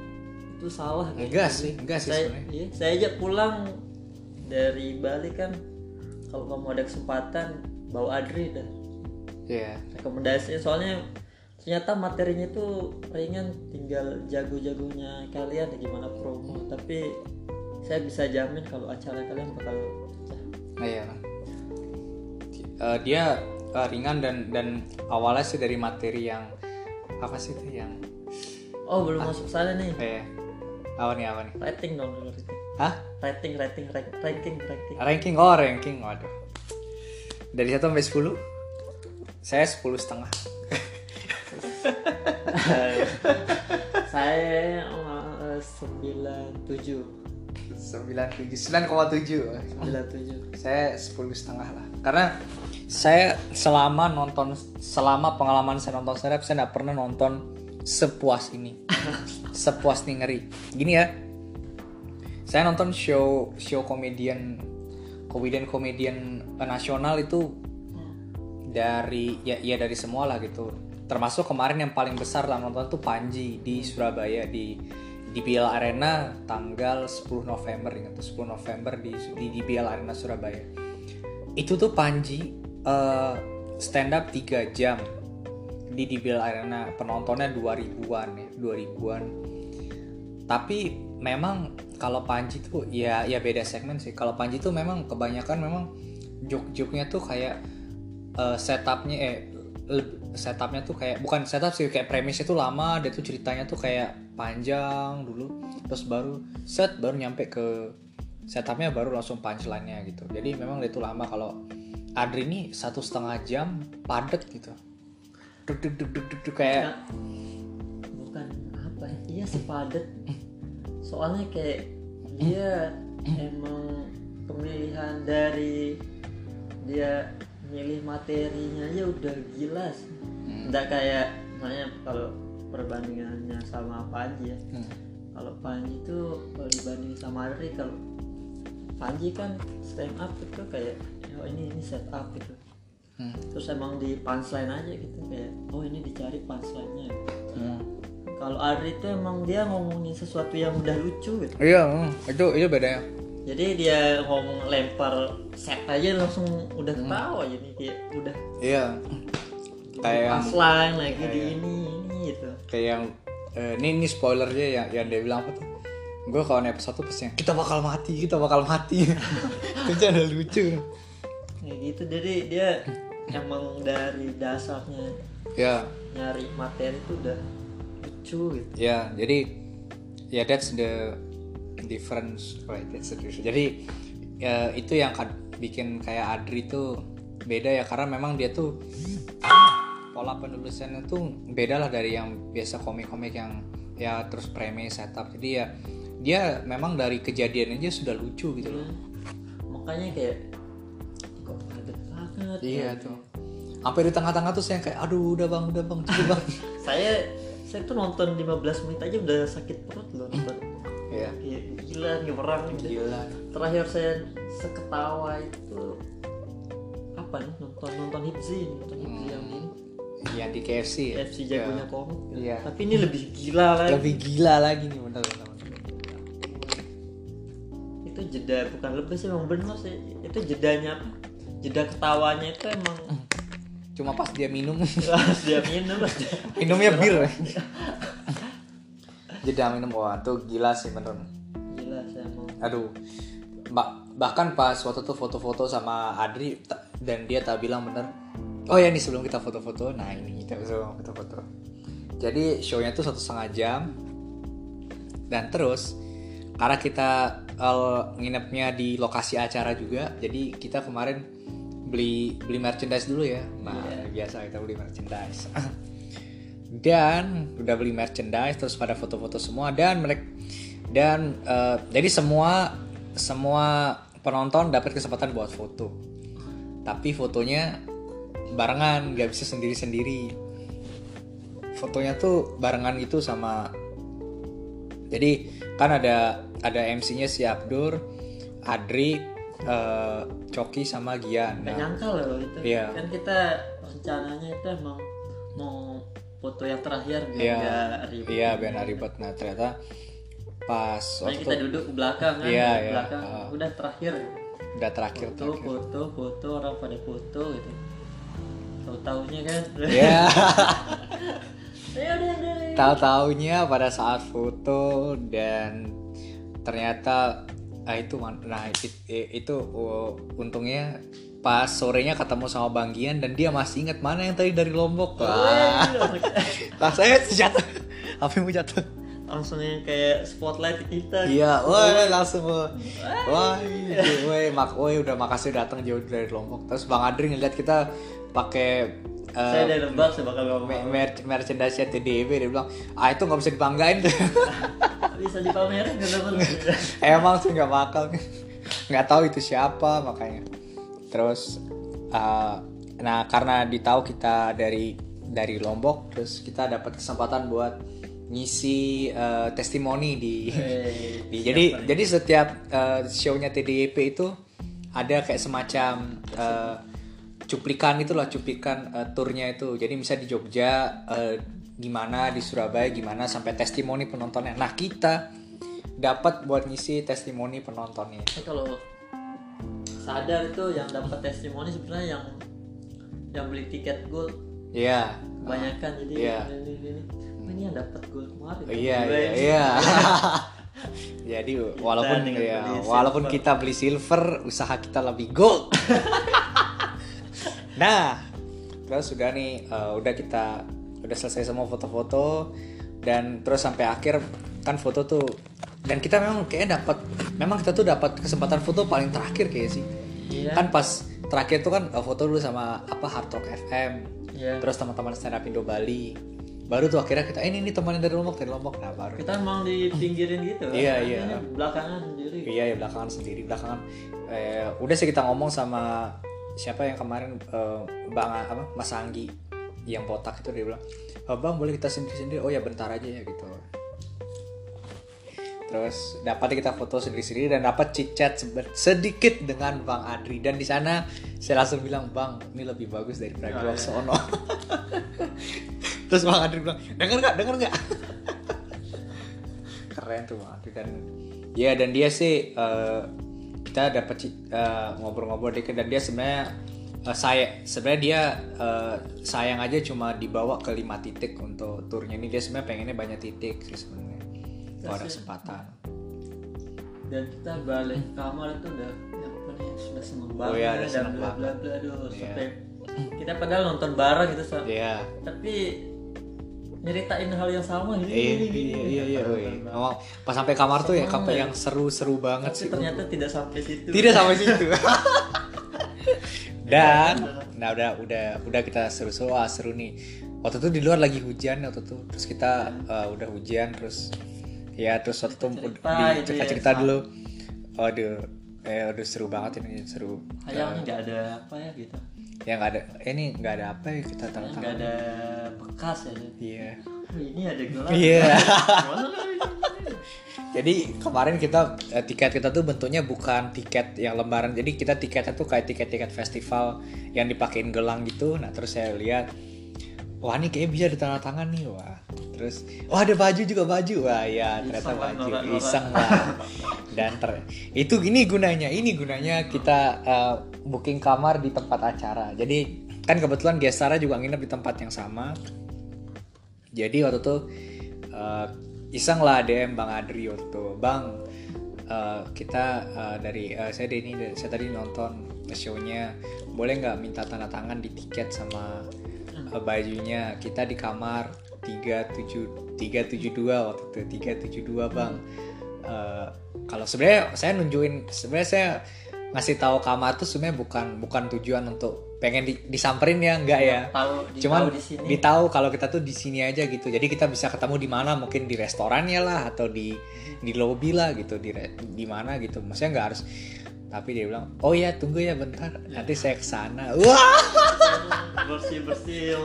itu salah enggak sih enggak sih saya iya, saya aja pulang dari Bali kan kalau kamu ada kesempatan bawa Adri dah Iya rekomendasinya soalnya ternyata materinya itu ringan tinggal jago-jagonya kalian ya gimana promo tapi saya bisa jamin kalau acara kalian bakal pecah. Nah, iya. Eh, dia eh, ringan dan dan awalnya sih dari materi yang apa sih itu yang oh belum masuk sana nih eh apa nih apa nih? rating dong rating Hah? rating rating rank- ranking ranking Ranking oh ranking waduh. Dari 1 sampai 10 saya 10 setengah. saya eh, sembilan tujuh 97 9,7. sembilan tujuh Saya 10 setengah lah. Karena saya selama nonton selama pengalaman saya nonton stand up saya nggak pernah nonton sepuas ini. sepuas nih ngeri. Gini ya. Saya nonton show show komedian komedian komedian nasional itu dari ya ya dari semua lah gitu. Termasuk kemarin yang paling besar lah nonton tuh Panji di Surabaya di di BL Arena tanggal 10 November ingat tuh 10 November di di, di BL Arena Surabaya. Itu tuh Panji eh, stand up 3 jam di di BL Arena penontonnya 2000-an ya, 2000-an. Tapi memang kalau Panji tuh ya ya beda segmen sih. Kalau Panji tuh memang kebanyakan memang joke-joke-nya tuh kayak eh, setupnya eh setupnya tuh kayak bukan setup sih kayak premisnya tuh lama dia tuh ceritanya tuh kayak panjang dulu terus baru set baru nyampe ke setupnya baru langsung punchline-nya gitu. Jadi memang dia tuh lama. Kalau Adri ini satu setengah jam padet gitu. Duk duk duk duk duk, duk, kayak bukan apa ya? Iya sih padet soalnya kayak dia emang pemilihan dari dia milih materinya aja udah gila sih nggak kayak misalnya kalau perbandingannya sama Panji ya Hmm. kalau Panji tuh kalau dibanding sama Adri kalau Panji kan stand up itu kayak oh ini ini set up gitu Hmm. terus emang di punchline aja gitu kayak oh ini dicari punchline-nya Hmm. Kalau Adri itu emang dia ngomongin sesuatu yang udah lucu gitu. Iya hmm, itu itu bedanya. Jadi dia ngomong lempar set aja langsung udah Hmm. ketawa jadi kayak udah iya. Kayak yang lagi Iya, di iya. ini ini gitu. kayak yang eh, ini ini spoilernya yang yang dia bilang apa tuh? Gue kalau episode tuh pasti kita bakal mati kita bakal mati. Itu ada lucu. Kayak gitu. Jadi dia emang dari dasarnya ya nyari materi itu udah lucu gitu. Ya jadi ya that's the difference. Right that's the difference. Jadi ya, itu yang bikin kayak Adri tuh beda ya karena memang dia tuh pola penulisannya tuh beda lah dari yang biasa komik-komik yang ya terus premis setup. Jadi ya dia memang dari kejadian aja sudah lucu gitu loh. Makanya kayak kok padet banget iya ya. tuh. Sampai di tengah-tengah tuh saya kayak aduh udah bang udah bang cukup bang. Saya saya tuh nonton 15 menit aja udah sakit perut loh nonton. Iya. kayak gila ngeberang gitu. Gila. Terakhir saya seketawa itu apa nih nonton nonton Hipzi nonton Hipzi yang ini. Yang di KFC ya? FC jagonya komik. Gitu. Iya. tapi ini lebih gila lagi. Lebih gila lagi nih bener, bener. itu jeda bukan lebih sih emang bener sih. Itu jedanya apa? Jeda ketawanya itu emang cuma pas dia minum. Pas dia minum. Minumnya bir. jeda minum. Wah tuh gila sih bener. Gila sih emang. Aduh. Ba- bahkan pas waktu tuh foto-foto sama Adri dan dia tak bilang bener oh ya nih sebelum kita foto-foto. Nah ini kita sebelum foto-foto jadi shownya tuh satu setengah jam. Dan terus karena kita eh, nginepnya di lokasi acara juga jadi kita kemarin beli beli merchandise dulu ya. Nah biasa kita beli merchandise. Dan udah beli merchandise terus pada foto-foto semua dan mereka dan eh, jadi semua semua penonton dapat kesempatan buat foto. Tapi fotonya barengan nggak bisa sendiri-sendiri. Fotonya tuh barengan gitu sama jadi kan ada ada MC-nya si Abdur Adri eh, Coki sama Gian Gak Nah, nyangka loh itu Iya. kan kita rencananya itu emang mau foto yang terakhir biar Iya, ribet iya biar nggak ribet. Nah ternyata pas waktu kita duduk ke belakang kan Iya, iya. belakang Ah. udah terakhir udah terakhir foto terakhir. foto foto orang pada foto gitu tahu taunya kan Ya, ya udah udah tahu taunya pada saat foto dan ternyata ah itu nah itu, itu oh, untungnya pas sorenya ketemu sama Bang Gian dan dia masih ingat mana yang tadi dari Lombok. Wah, lah saya jatuh. Apa yang mau jatuh? langsung yang kayak spotlight kita Iya, wah langsung wah, iya, wah, mak, wah udah makasih datang jauh dari Lombok. Terus Bang Adri ngeliat kita pakai eh, saya udah nebak sih bakal ngomong. mer- merchandise TDB dia bilang ah itu nggak bisa dibanggain. Bisa dipamerin emang sih nggak bakal. Nggak tahu itu siapa makanya. Terus uh, nah karena ditahu kita dari dari Lombok terus kita dapat kesempatan buat ngisi uh, testimoni di, Eh, di jadi jadi setiap uh, show-nya TDYP itu ada kayak semacam uh, cuplikan itulah cuplikan uh, turnya itu. Jadi misalnya di Jogja uh, gimana di Surabaya gimana sampai testimoni penontonnya. Nah kita dapat buat ngisi testimoni penontonnya. Tapi kalau sadar itu yang dapat testimoni sebenarnya yang yang beli tiket gold Iya. Kebanyakan jadi Iya. ini, ini, ini. Oh, ini yang dapat gold kemarin. Iya iya iya. Jadi walaupun ya walaupun silver. kita beli silver usaha kita lebih gold nah terus udah nih eh, udah kita udah selesai semua foto-foto dan terus sampai akhir kan foto tuh dan kita memang kayak dapat memang kita tuh dapat kesempatan foto paling terakhir kayak sih Iya. kan pas terakhir tuh kan eh, foto dulu sama apa Hard Rock FM Iya. terus teman-teman stand up Indo Bali baru tuh akhirnya kita "Eh, ini ini teman dari Lombok dari Lombok nah baru kita emang di pinggirin gitu. Iya, iya. Belakangan sendiri iya ya belakangan sendiri belakangan eh, udah sih kita ngomong sama siapa yang kemarin eh, bang apa Mas Anggi yang botak itu dia bilang "Oh, bang boleh kita sendiri sendiri oh ya bentar aja ya gitu. Terus dapat kita foto sendiri sendiri dan dapat sebe- sedikit dengan bang Adri. Dan di sana saya langsung bilang bang ini lebih bagus dari Oh, Pragiwaksono terus bang Adri bilang denger nggak? Denger nggak? Keren tuh bang Adri dan ya dan dia sih eh, kita dapat eh, ngobrol-ngobrol dikit dan dia sebenarnya eh, saya sebenarnya dia eh, sayang aja cuma dibawa ke lima titik untuk turnya ini dia sebenarnya pengennya banyak titik sih sebenarnya kalau ada kesempatan dan kita balik kamar itu udah ya apa nih sudah seneng Oh banget iya, udah dan seneng bla bla bla aduh Iya. sampai kita padahal nonton bareng gitu so. Iya. tapi nyeritain hal yang sama gitu Iya, iya, iya, iya, oh, iya. Pas sampai kamar tuh ya kamar yang seru-seru banget sih. ternyata tidak sampai situ Tidak sampai situ. Dan nah udah udah udah kita seru-seru ah, seru nih. Waktu itu di luar lagi hujan waktu itu. Terus kita uh, udah hujan terus ya terus waktu itu gitu cerita-cerita ya, dulu. Waduh, eh aduh seru banget ini seru. kayaknya nggak ada apa ya gitu Ya nggak ada eh, ini nggak ada apa ya kita tanda nggak ada bekas ya Iya. Oh, ini ada gelar Iya. Ini? Jadi kemarin kita eh, tiket kita tuh bentuknya bukan tiket yang lembaran. Jadi kita tiketnya tuh kayak tiket-tiket festival yang dipakein gelang gitu. Nah terus saya lihat wah ini kayaknya bisa ditandatangan nih wah terus wah ada baju juga baju wah ya ternyata Iseng lah, baju iseng lah dan ter itu gini gunanya ini gunanya kita uh, booking kamar di tempat acara. Jadi kan kebetulan Gestara juga nginep di tempat yang sama. Jadi waktu itu uh, iseng lah DM Bang Adri waktu Bang uh, kita uh, dari uh, saya ini saya tadi nonton show-nya. Boleh nggak minta tanda tangan di tiket sama uh, bajunya? Kita di kamar 37 372 waktu itu 372 Bang. Uh, kalau sebenarnya saya nunjukin sebenarnya saya ngasih tahu kamar tuh sebenarnya bukan bukan tujuan untuk pengen di- disamperin ya enggak ya. tahu di cuman tahu di sini. ditahu kalau kita tuh di sini aja gitu. Jadi kita bisa ketemu di mana mungkin di restorannya lah atau di di lobby lah gitu di di mana gitu. Maksudnya nggak harus tapi dia bilang oh ya tunggu ya bentar nanti saya ke sana wah! Bersih bersih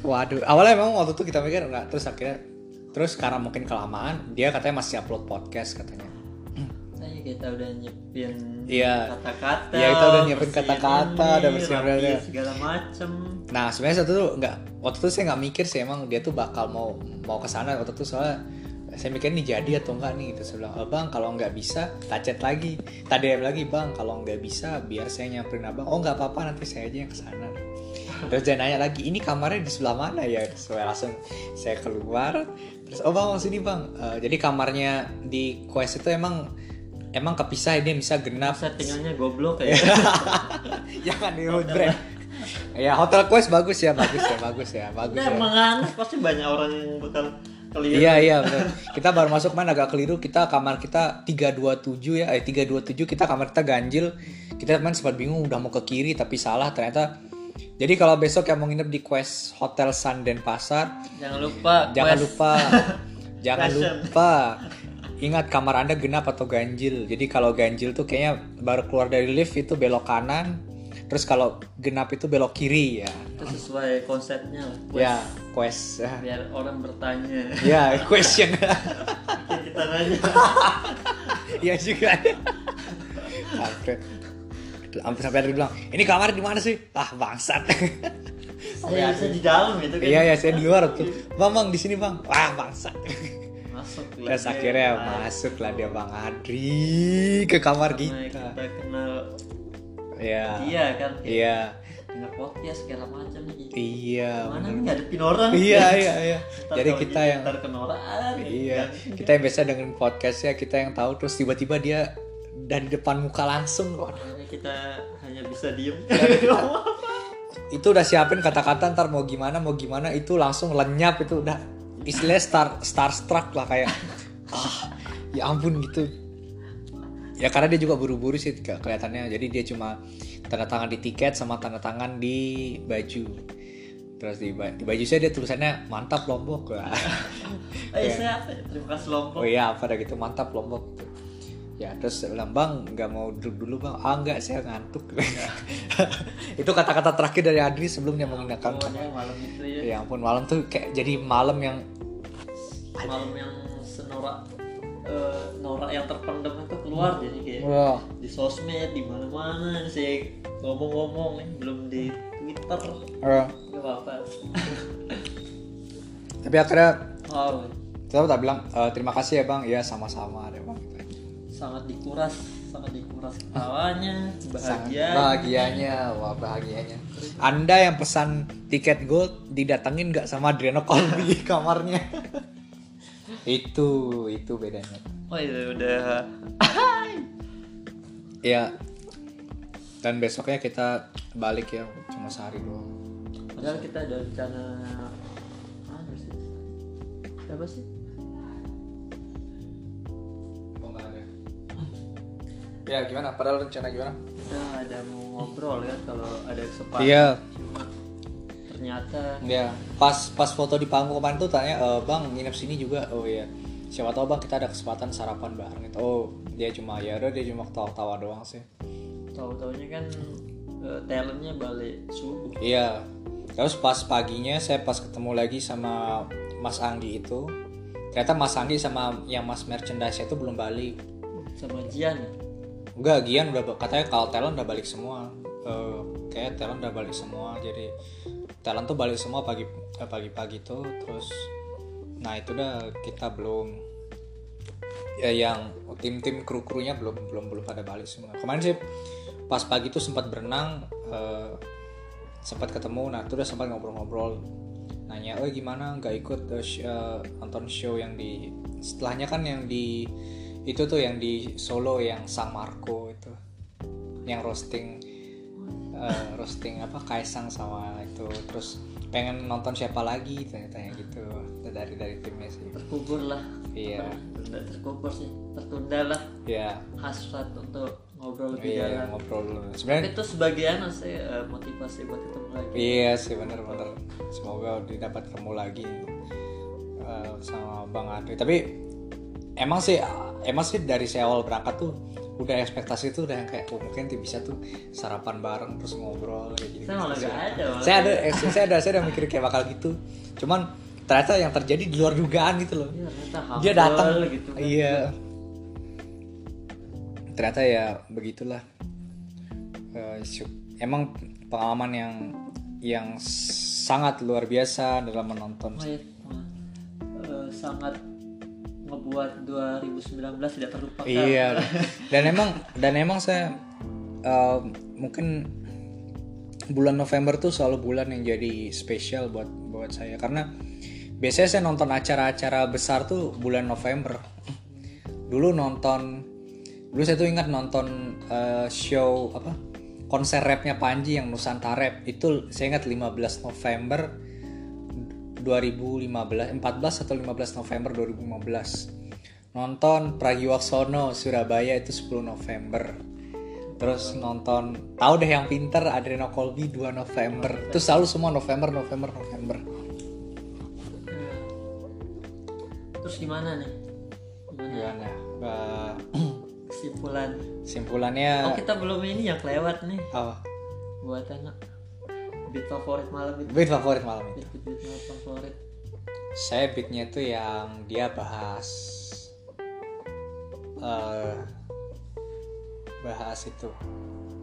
waduh awalnya emang waktu itu kita mikir enggak terus akhirnya terus karena mungkin kelamaan dia katanya masih upload podcast katanya kita udah nyiapin Iya. kata-kata Iya, kita udah nyiapin kata-kata, udah bersihin segala macem. Nah sebenarnya satu tuh nggak waktu itu saya nggak mikir sih emang dia tuh bakal mau mau ke sana. Waktu itu soalnya saya mikir nih jadi atau enggak nih gitu. Saya bilang "Oh, bang kalau nggak bisa tak chat lagi tak DM lagi bang. Kalau nggak bisa biar saya nyamperin abang. Oh nggak apa-apa nanti saya aja yang ke sana. Terus dia nanya lagi ini kamarnya di sebelah mana ya? Saya langsung saya keluar. Terus oh bang sini bang. Eh, jadi kamarnya di quest itu emang emang kepisah dia bisa genap settingannya goblok kayak jangan di brand ya hotel quest bagus ya bagus ya bagus ya bagus Nah, ya emang pasti banyak orang yang bakal keliru Iya iya. Kita baru masuk mana agak keliru. Kita kamar kita 327 ya. Eh 327 kita kamar kita ganjil. Kita main sempat bingung udah mau ke kiri tapi salah ternyata. Jadi kalau besok yang mau nginep di Quest Hotel Sun Denpasar, jangan lupa jangan quest. lupa jangan lupa ingat kamar Anda genap atau ganjil. Jadi kalau ganjil tuh kayaknya baru keluar dari lift itu belok kanan. Terus kalau genap itu belok kiri ya. itu sesuai konsepnya lah quest. Ya, Quest. biar orang bertanya Ya, question. Kita nanya Iya juga. Kampret. Sampai sampai ada bilang, ini kamar di mana sih? Ah bangsat. saya bisa di dalam gitu kan Iya ya saya di luar tuh. Bang bang di sini bang. Wah bangsat. Masuk Terus akhirnya masuk lah dia bang Adri ke kamar Karena kita. kita kenal Iya. dia kan Iya. dengar podcast segala macam gitu Iya. mana ngadepin orang Iya iya iya. Ntar Jadi kita yang ntar kena orang Iya, kita yang biasa dengan podcastnya kita yang tahu terus tiba-tiba dia dari depan muka langsung kok. Makanya kita hanya bisa diem itu udah siapin kata-kata ntar mau gimana mau gimana itu langsung lenyap itu udah istilahnya star starstruck lah kayak ah ya ampun gitu. Ya karena dia juga buru-buru sih ke- kelihatannya. Jadi dia cuma tanda tangan di tiket sama tanda tangan di baju. Terus di, ba- di baju saya dia tulisannya mantap lombok lah eh saya ya? terima kasih lompok oh iya apa dah gitu mantap lombok gitu ya terus saya bilang bang nggak mau duduk dulu bang. Ah nggak saya ngantuk. Itu kata-kata terakhir dari Adri sebelum dia menggunakan Pokoknya malam itu ya. Ya ampun malam tuh kayak jadi malam yang malam yang senorak eh, norak yang terpendam itu keluar jadi kayak wah. di sosmed di mana-mana saya ngomong-ngomong nih belum di Twitter. Nggak apa-apa. Tapi akhirnya wow tetap tak bilang "Eh, terima kasih ya bang. Ya sama-sama sangat dikuras sangat dikuras ketawanya bahagia bahagianya. wah bahagianya. Anda yang pesan tiket gold didatengin nggak sama Adriano Colby kamarnya? Itu itu bedanya. Oh itu udah. Ya dan besoknya kita balik ya cuma sehari doang. Padahal kita ada rencana apa sih? Siapa sih ya gimana padahal rencana gimana kita ada mau ngobrol kan kalau ada kesempatan iya Cuma ternyata Ya, pas pas foto di panggung kemarin tuh tanya, e, bang nginep sini juga. Oh iya, siapa tahu bang kita ada kesempatan sarapan bareng. Itu. Oh dia cuma ya udah dia cuma ketawa-tawa doang sih. tahu-taunya kan eh, talentnya balik subuh Iya. Terus pas paginya saya pas ketemu lagi sama Mas Anggi itu, ternyata Mas Anggi sama yang Mas merchandise itu belum balik. sama Jian Enggak, Gian udah katanya kalau talent udah balik semua. Eh, kayak talent udah balik semua. Jadi talent tuh balik semua pagi eh, pagi-pagi tuh. Terus nah itu udah kita belum ya yang tim-tim kru-krunya belum belum belum pada balik semua. Kemarin sih pas pagi tuh sempat berenang eh, sempat ketemu. Nah itu udah sempat ngobrol-ngobrol. Nanya oh gimana? Nggak ikut eh, nonton show yang di setelahnya kan yang di itu tuh yang di Solo yang Sang Marco itu. Yang roasting eh, roasting apa Kaisang sama itu. Terus pengen nonton siapa lagi tanya-tanya gitu. Dari dari timnya sih. Terkubur lah. Iya. Tidak terkubur sih. Tertunda lah. Ya hasrat untuk ngobrol lebih iya dalam ngobrol. Sebenarnya itu sebagian sih eh, motivasi buat ketemu lagi. Iya sih bener-bener. Semoga didapat ketemu lagi eh, sama Bang Adri tapi emang sih emang sih dari saya awal berangkat tuh udah ekspektasi tuh udah yang kayak oh mungkin tuh bisa tuh sarapan bareng terus ngobrol kayak gitu saya malah gak ada saya ada eh, saya ada saya udah mikir kayak bakal gitu. Cuman ternyata yang terjadi di luar dugaan gitu loh. Ternyata dia datang. gitu kan. iya. Ternyata ya begitulah. Eh, syuk- emang pengalaman yang yang sangat luar biasa dalam menonton. Oh, eh, sangat ngebuat 2019 tidak terlupakan iya. Dan emang dan emang saya eh, mungkin bulan November tuh selalu bulan yang jadi spesial buat buat saya. Karena biasanya saya nonton acara-acara besar tuh bulan November. Dulu nonton dulu saya tuh ingat nonton eh, show apa? Konser rapnya Panji yang Nusantara Rap. Itu saya ingat 15 November 2015 14 atau 15 November 2015 nonton Pragiwaksono Surabaya itu 10 November. Terus nonton tahu deh yang pinter Adreno Colby 2 November. Itu selalu semua November November November. Terus gimana nih? Gimana? Gimana? Eh, kesimpulan. Simpulannya oh kita belum ini yang kelewat nih. Apa? Buat anak beat favorit malam itu. Beat favorit malam ini beat beat, beat favorit. Saya beatnya tuh yang dia bahas eh bahas itu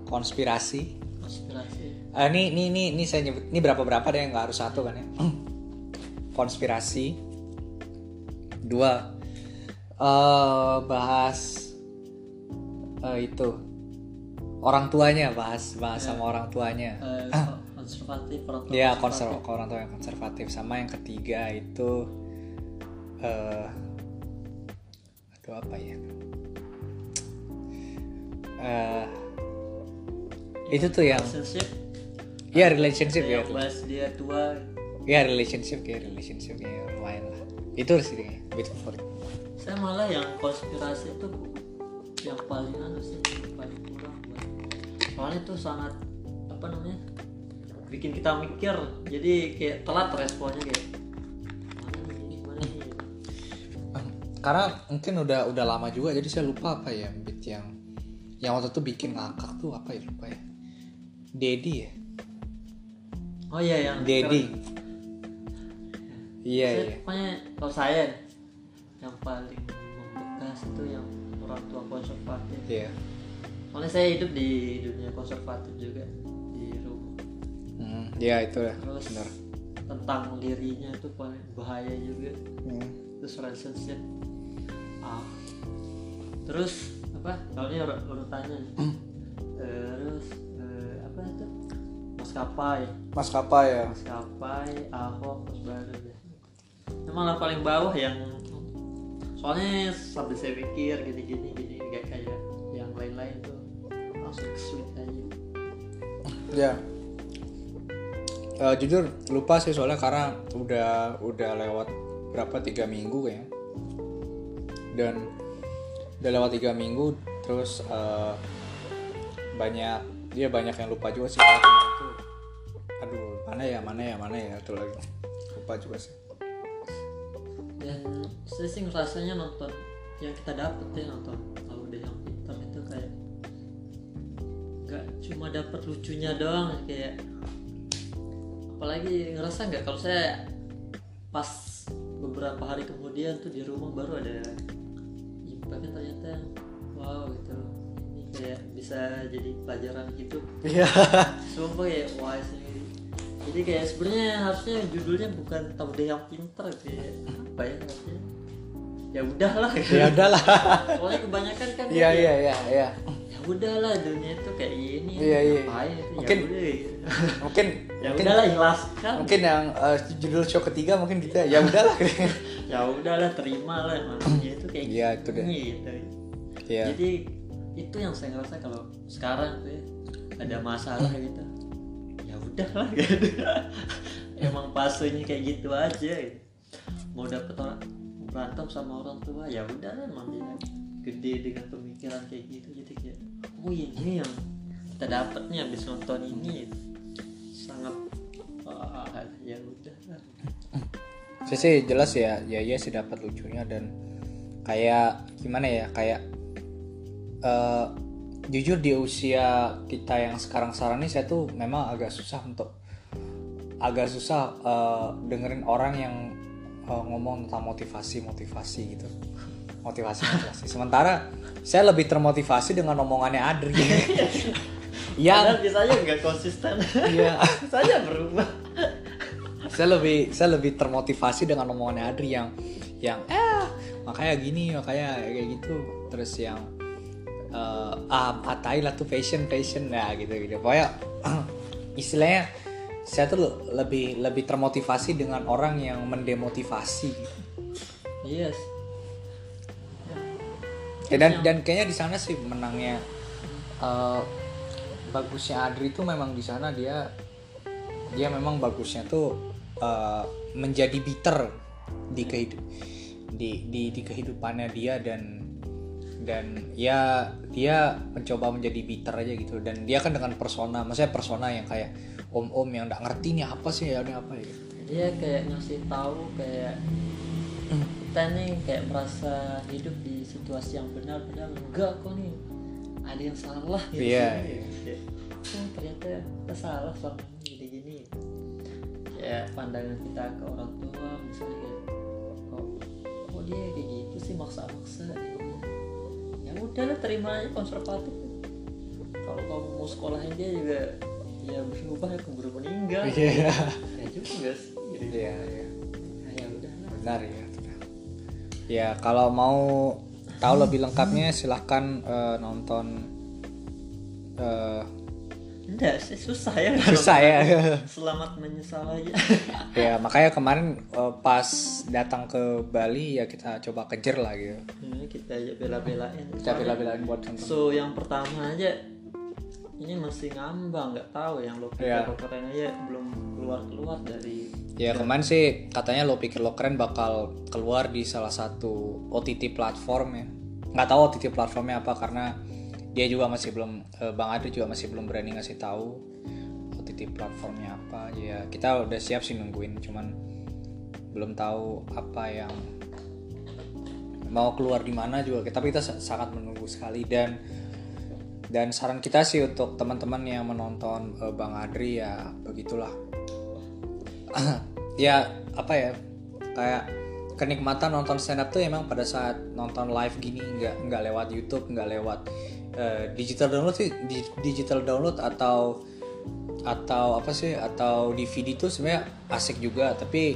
konspirasi. Konspirasi. Eh, ini ini ini ini saya nyebut ini berapa berapa deh nggak harus satu kan ya? Konspirasi. Dua eh bahas eh, itu orang tuanya bahas bahas sama orang tuanya. Eh, konservatif orang tua konservatif. konser orang tua yang konservatif sama yang ketiga itu eh aduh apa ya? Eh itu tuh yang relationship ya relationship ya. bahas dia tua Ya relationship ya relationship ya lumayan lah. Itu sih kayaknya beat favorit. saya malah yang konspirasi itu yang paling anu sih paling kurang soalnya itu sangat apa namanya bikin kita mikir jadi kayak telat responnya kayak mana. Karena mungkin udah udah lama juga jadi saya lupa apa ya beat yang yang waktu itu bikin ngakak tuh apa ya lupa ya. Dedi ya. oh iya yang Dedi. Iya iya. pokoknya kalau saya yang paling membekas itu yang orang tua konservatif Iya. soalnya saya hidup di dunia konservatif juga Hmm, ya itu lah. terus Benar. tentang dirinya itu paling bahaya juga Hmm. terus relationship ah terus apa kalau ini ur- urutannya nih. terus eh, apa itu maskapai Maskapai ya. maskapai ahok terus baru deh emang yang paling bawah yang soalnya sambil saya pikir gini gini gak kayak yang lain-lain tuh langsung kesulit aja Ya. Eh, jujur lupa sih soalnya karena udah udah lewat berapa tiga minggu kayaknya. Dan udah lewat tiga minggu terus eh, banyak dia banyak yang lupa juga sih. Aduh mana ya mana ya mana ya itu lagi. Lupa juga sih. Dan saya sih ngerasanya nonton yang kita dapet ya nonton. Laude yang pintar itu kayak nggak cuma dapet lucunya doang kayak apalagi ngerasa nggak kalau saya pas beberapa hari kemudian tuh di rumah baru ada impactnya ternyata wow gitu ini kayak bisa jadi pelajaran hidup iya. Sumpah ya wah ini. Jadi kayak sebenarnya harusnya judulnya bukan tahu deh yang pinter kayak apa ya harusnya ya udahlah. Ya udahlah. Soalnya kebanyakan kan iya iya iya iya. ya udahlah dunia itu kayak gini Iya, iya. ngapain itu? Mungkin- ya udah gitu. mungkin ya mungkin udahlah ikhlaskan mungkin yang eh, judul show ketiga mungkin kita ya udahlah ya udahlah terima lah maksudnya itu kayak Iya, itu deh. gitu ya jadi itu yang saya ngerasa kalau sekarang tuh ya, ada masalah gitu ya udahlah gitu emang fasenya kayak gitu aja gitu. mau dapet orang berantem sama orang tua ya udah emang dia gede dengan pemikiran kayak gitu jadi kayak oh ini yang kita dapat nih habis nonton ini. Sangat wah ya udah saya sih jelas ya. Ya ya sih dapat lucunya dan kayak gimana ya kayak eh, jujur di usia kita yang sekarang sekarang ini saya tuh memang agak susah untuk agak susah eh, dengerin orang yang eh, ngomong tentang motivasi motivasi gitu motivasi motivasi. Sementara saya lebih termotivasi dengan omongannya Adri. Yang Padahal biasanya nggak konsisten. Ya saja berubah. Saya lebih saya lebih termotivasi dengan omongannya Adri yang yang eh makanya gini makanya kayak gitu. Terus yang eh ah atai lah tuh passion passion. Ya gitu gitu pokoknya istilahnya saya tuh lebih lebih termotivasi dengan orang yang mendemotivasi. Yes Ya, dan dan kayaknya di sana sih menangnya eh, bagusnya Adri itu memang di sana dia dia memang bagusnya tuh eh, menjadi bitter di kehidup di, di di kehidupannya dia dan dan ya dia mencoba menjadi bitter aja gitu dan dia kan dengan persona maksudnya persona yang kayak om-om yang nggak ngerti nih apa sih ya ini apa ya gitu. dia kayak ngasih tahu kayak kita nih kayak merasa hidup di situasi yang benar padahal enggak kok nih ada yang salah gitu Iya, sih. Kayak, oh, ternyata kita salah selama ini gini gini ya pandangan kita ke orang tua misalnya kayak kok kok dia kayak gitu sih maksa-maksa ya udah lah terima aja konservatif kalau kamu mau sekolahin dia juga ya berubah ya keburu meninggal Iya. ya juga sih gitu. Iya, iya. Nah, ya udah lah benar ya. Ya kalau mau tahu lebih lengkapnya silahkan eh, nonton eh, enggak sih susah ya. Susah ya. Selamat menyesal aja. Ya makanya kemarin eh, pas datang ke Bali ya kita coba kejar lah gitu. Ini kita aja bela-belain. Kita bela-belain buat nonton. So yang pertama aja ini masih ngambang nggak tahu yang lo pikir keren aja belum keluar keluar dari ya kemarin sih katanya lo pikir lo keren bakal keluar di salah satu OTT platform ya. Nggak tahu OTT platformnya apa karena dia juga masih belum eh, Bang Adri juga masih belum berani ngasih tahu OTT platformnya apa. Ya kita udah siap sih nungguin cuman belum tahu apa yang mau keluar di mana juga. Tapi kita sa- sangat menunggu sekali dan dan saran kita sih untuk teman-teman yang menonton eh, Bang Adri ya begitulah ya apa ya kayak kenikmatan nonton stand up tuh emang pada saat nonton live gini nggak nggak lewat YouTube nggak lewat eh, digital download sih di- digital download atau atau apa sih atau DVD tuh sebenarnya asik juga tapi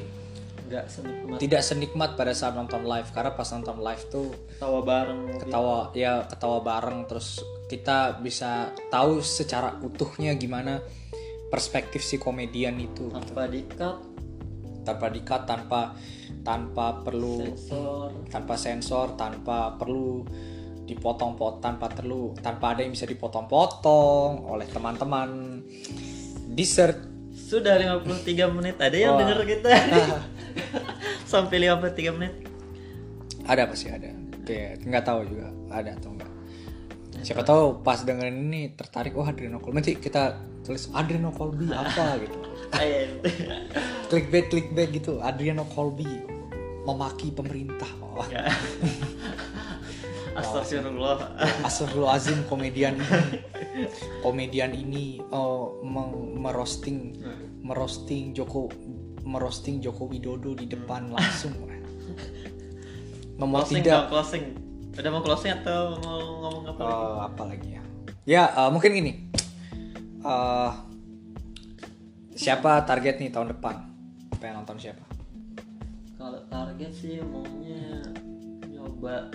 nggak senikmat. tidak senikmat pada saat nonton live karena pas nonton live tuh ketawa bareng ketawa ya ketawa bareng terus kita bisa tahu secara utuhnya gimana perspektif si komedian itu tanpa dikat tanpa dikat tanpa tanpa perlu sensor. tanpa sensor tanpa perlu dipotong-potong tanpa perlu tanpa ada yang bisa dipotong-potong oleh teman-teman. Dessert. Sudah 53 menit. Ada yang Wah. denger kita? Sampai 53 menit. Ada apa sih ada. Kayak nggak tahu juga ada atau enggak siapa tahu pas dengerin ini tertarik oh Adreno Colby nanti kita tulis Adreno Colby apa gitu Ayo. clickbait clickbait gitu Adriano Colby memaki pemerintah oh. Astagfirullah. Astagfirullahaladzim komedian ini komedian ini meng- merosting merosting Joko merosting Joko Widodo di depan langsung membuat Closing tidak dong, closing. Udah mau closing atau mau ngomong apa? lagi? Eh, apa lagi ya? Ya eh, mungkin gini. Eh, siapa target nih tahun depan? Pengen nonton siapa? Kalau target sih maunya nyoba.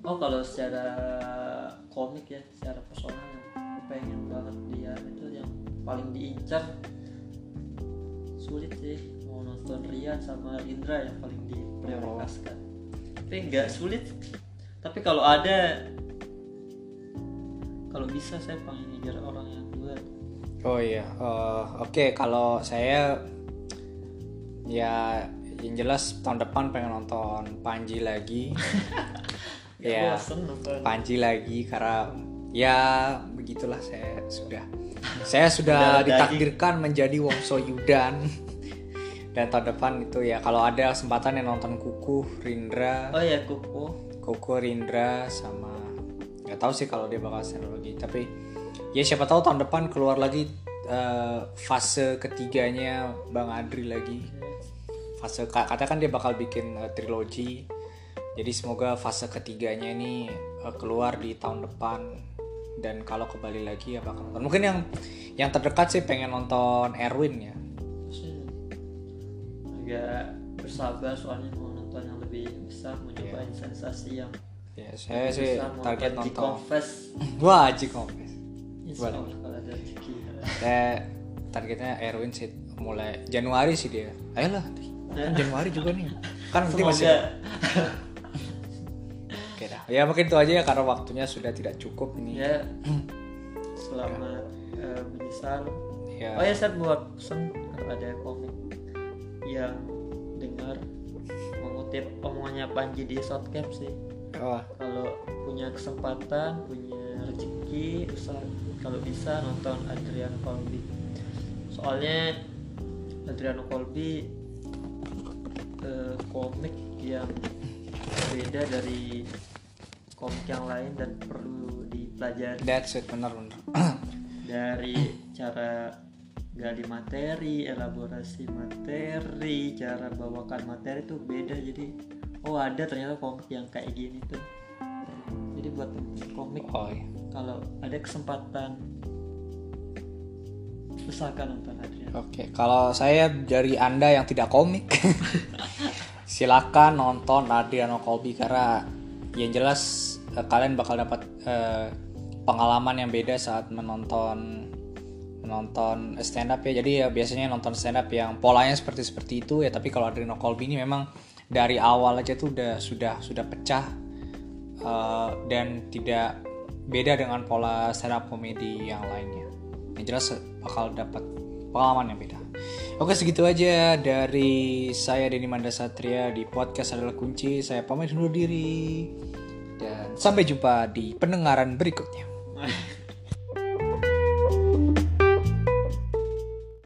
Oh kalau secara komik ya secara personal yang pengen banget dia itu yang paling diincar. Sulit sih mau nonton Rian sama Indra yang paling diprioritaskan. Tapi nggak sulit. Tapi kalau ada kalau bisa saya pengen ngejar orang yang oh iya Eh, oke kalau saya ya yang jelas tahun depan pengen nonton Panji lagi. Ya Panji lagi karena ya begitulah saya sudah. Saya sudah ditakdirkan menjadi Wongso Yudan. Dan tahun depan itu ya kalau ada kesempatan yang nonton Kuku Rindra. Oh ya kuku. Kuku Rindra sama nggak tahu sih kalau dia bakal up lagi tapi ya siapa tahu tahun depan keluar lagi eh, fase ketiganya Bang Adri lagi. Fase ka- kata kan dia bakal bikin eh, trilogi. Jadi semoga fase ketiganya ini eh, keluar di tahun depan. Dan kalau kembali lagi ya bakal nonton mungkin yang yang terdekat sih pengen nonton Erwin ya. Agak bersabar soalnya mau nonton yang lebih besar mau nyobain sensasi yang ya saya sih target nonton. Confess. Wah Aji Confess Insya Allah kalau ada rezeki. Targetnya Erwin sih mulai Januari sih dia. Ayolah kan Januari juga nih. Kan nanti masih oke dah. Ya mungkin itu aja ya karena waktunya sudah tidak cukup ini. Ya. Selamat eh, menyesal. Ya. Oh ya saya buat pesan ada komik yang dengar mengutip omongannya Panji di Shotcap sih. Oh, kalau punya kesempatan punya rezeki usah kalau bisa nonton Adriano Colby soalnya Adriano Colby eh, komik yang beda dari komik yang lain dan perlu dipelajari that's it benar benar dari cara gali materi, elaborasi materi, cara bawakan materi itu beda jadi oh ada ternyata komik yang kayak gini tuh. Jadi buat komik oh iya. Kalau ada kesempatan usahakan nonton Adrian. Oke, kalau saya dari Anda yang tidak komik, silakan nonton Adriano Colby karena yang jelas eh, kalian bakal dapat eh, pengalaman yang beda saat menonton menonton stand up ya. Jadi ya biasanya nonton stand up yang polanya seperti seperti itu ya, tapi kalau Adriano Colby ini memang dari awal aja tuh udah sudah sudah pecah eh, dan tidak beda dengan pola stand komedi yang lainnya. Yang jelas bakal dapat pengalaman yang beda. Oke segitu aja dari saya Denny Mandasatria di podcast adalah kunci. Saya pamit undur diri dan sampai jumpa di pendengaran berikutnya.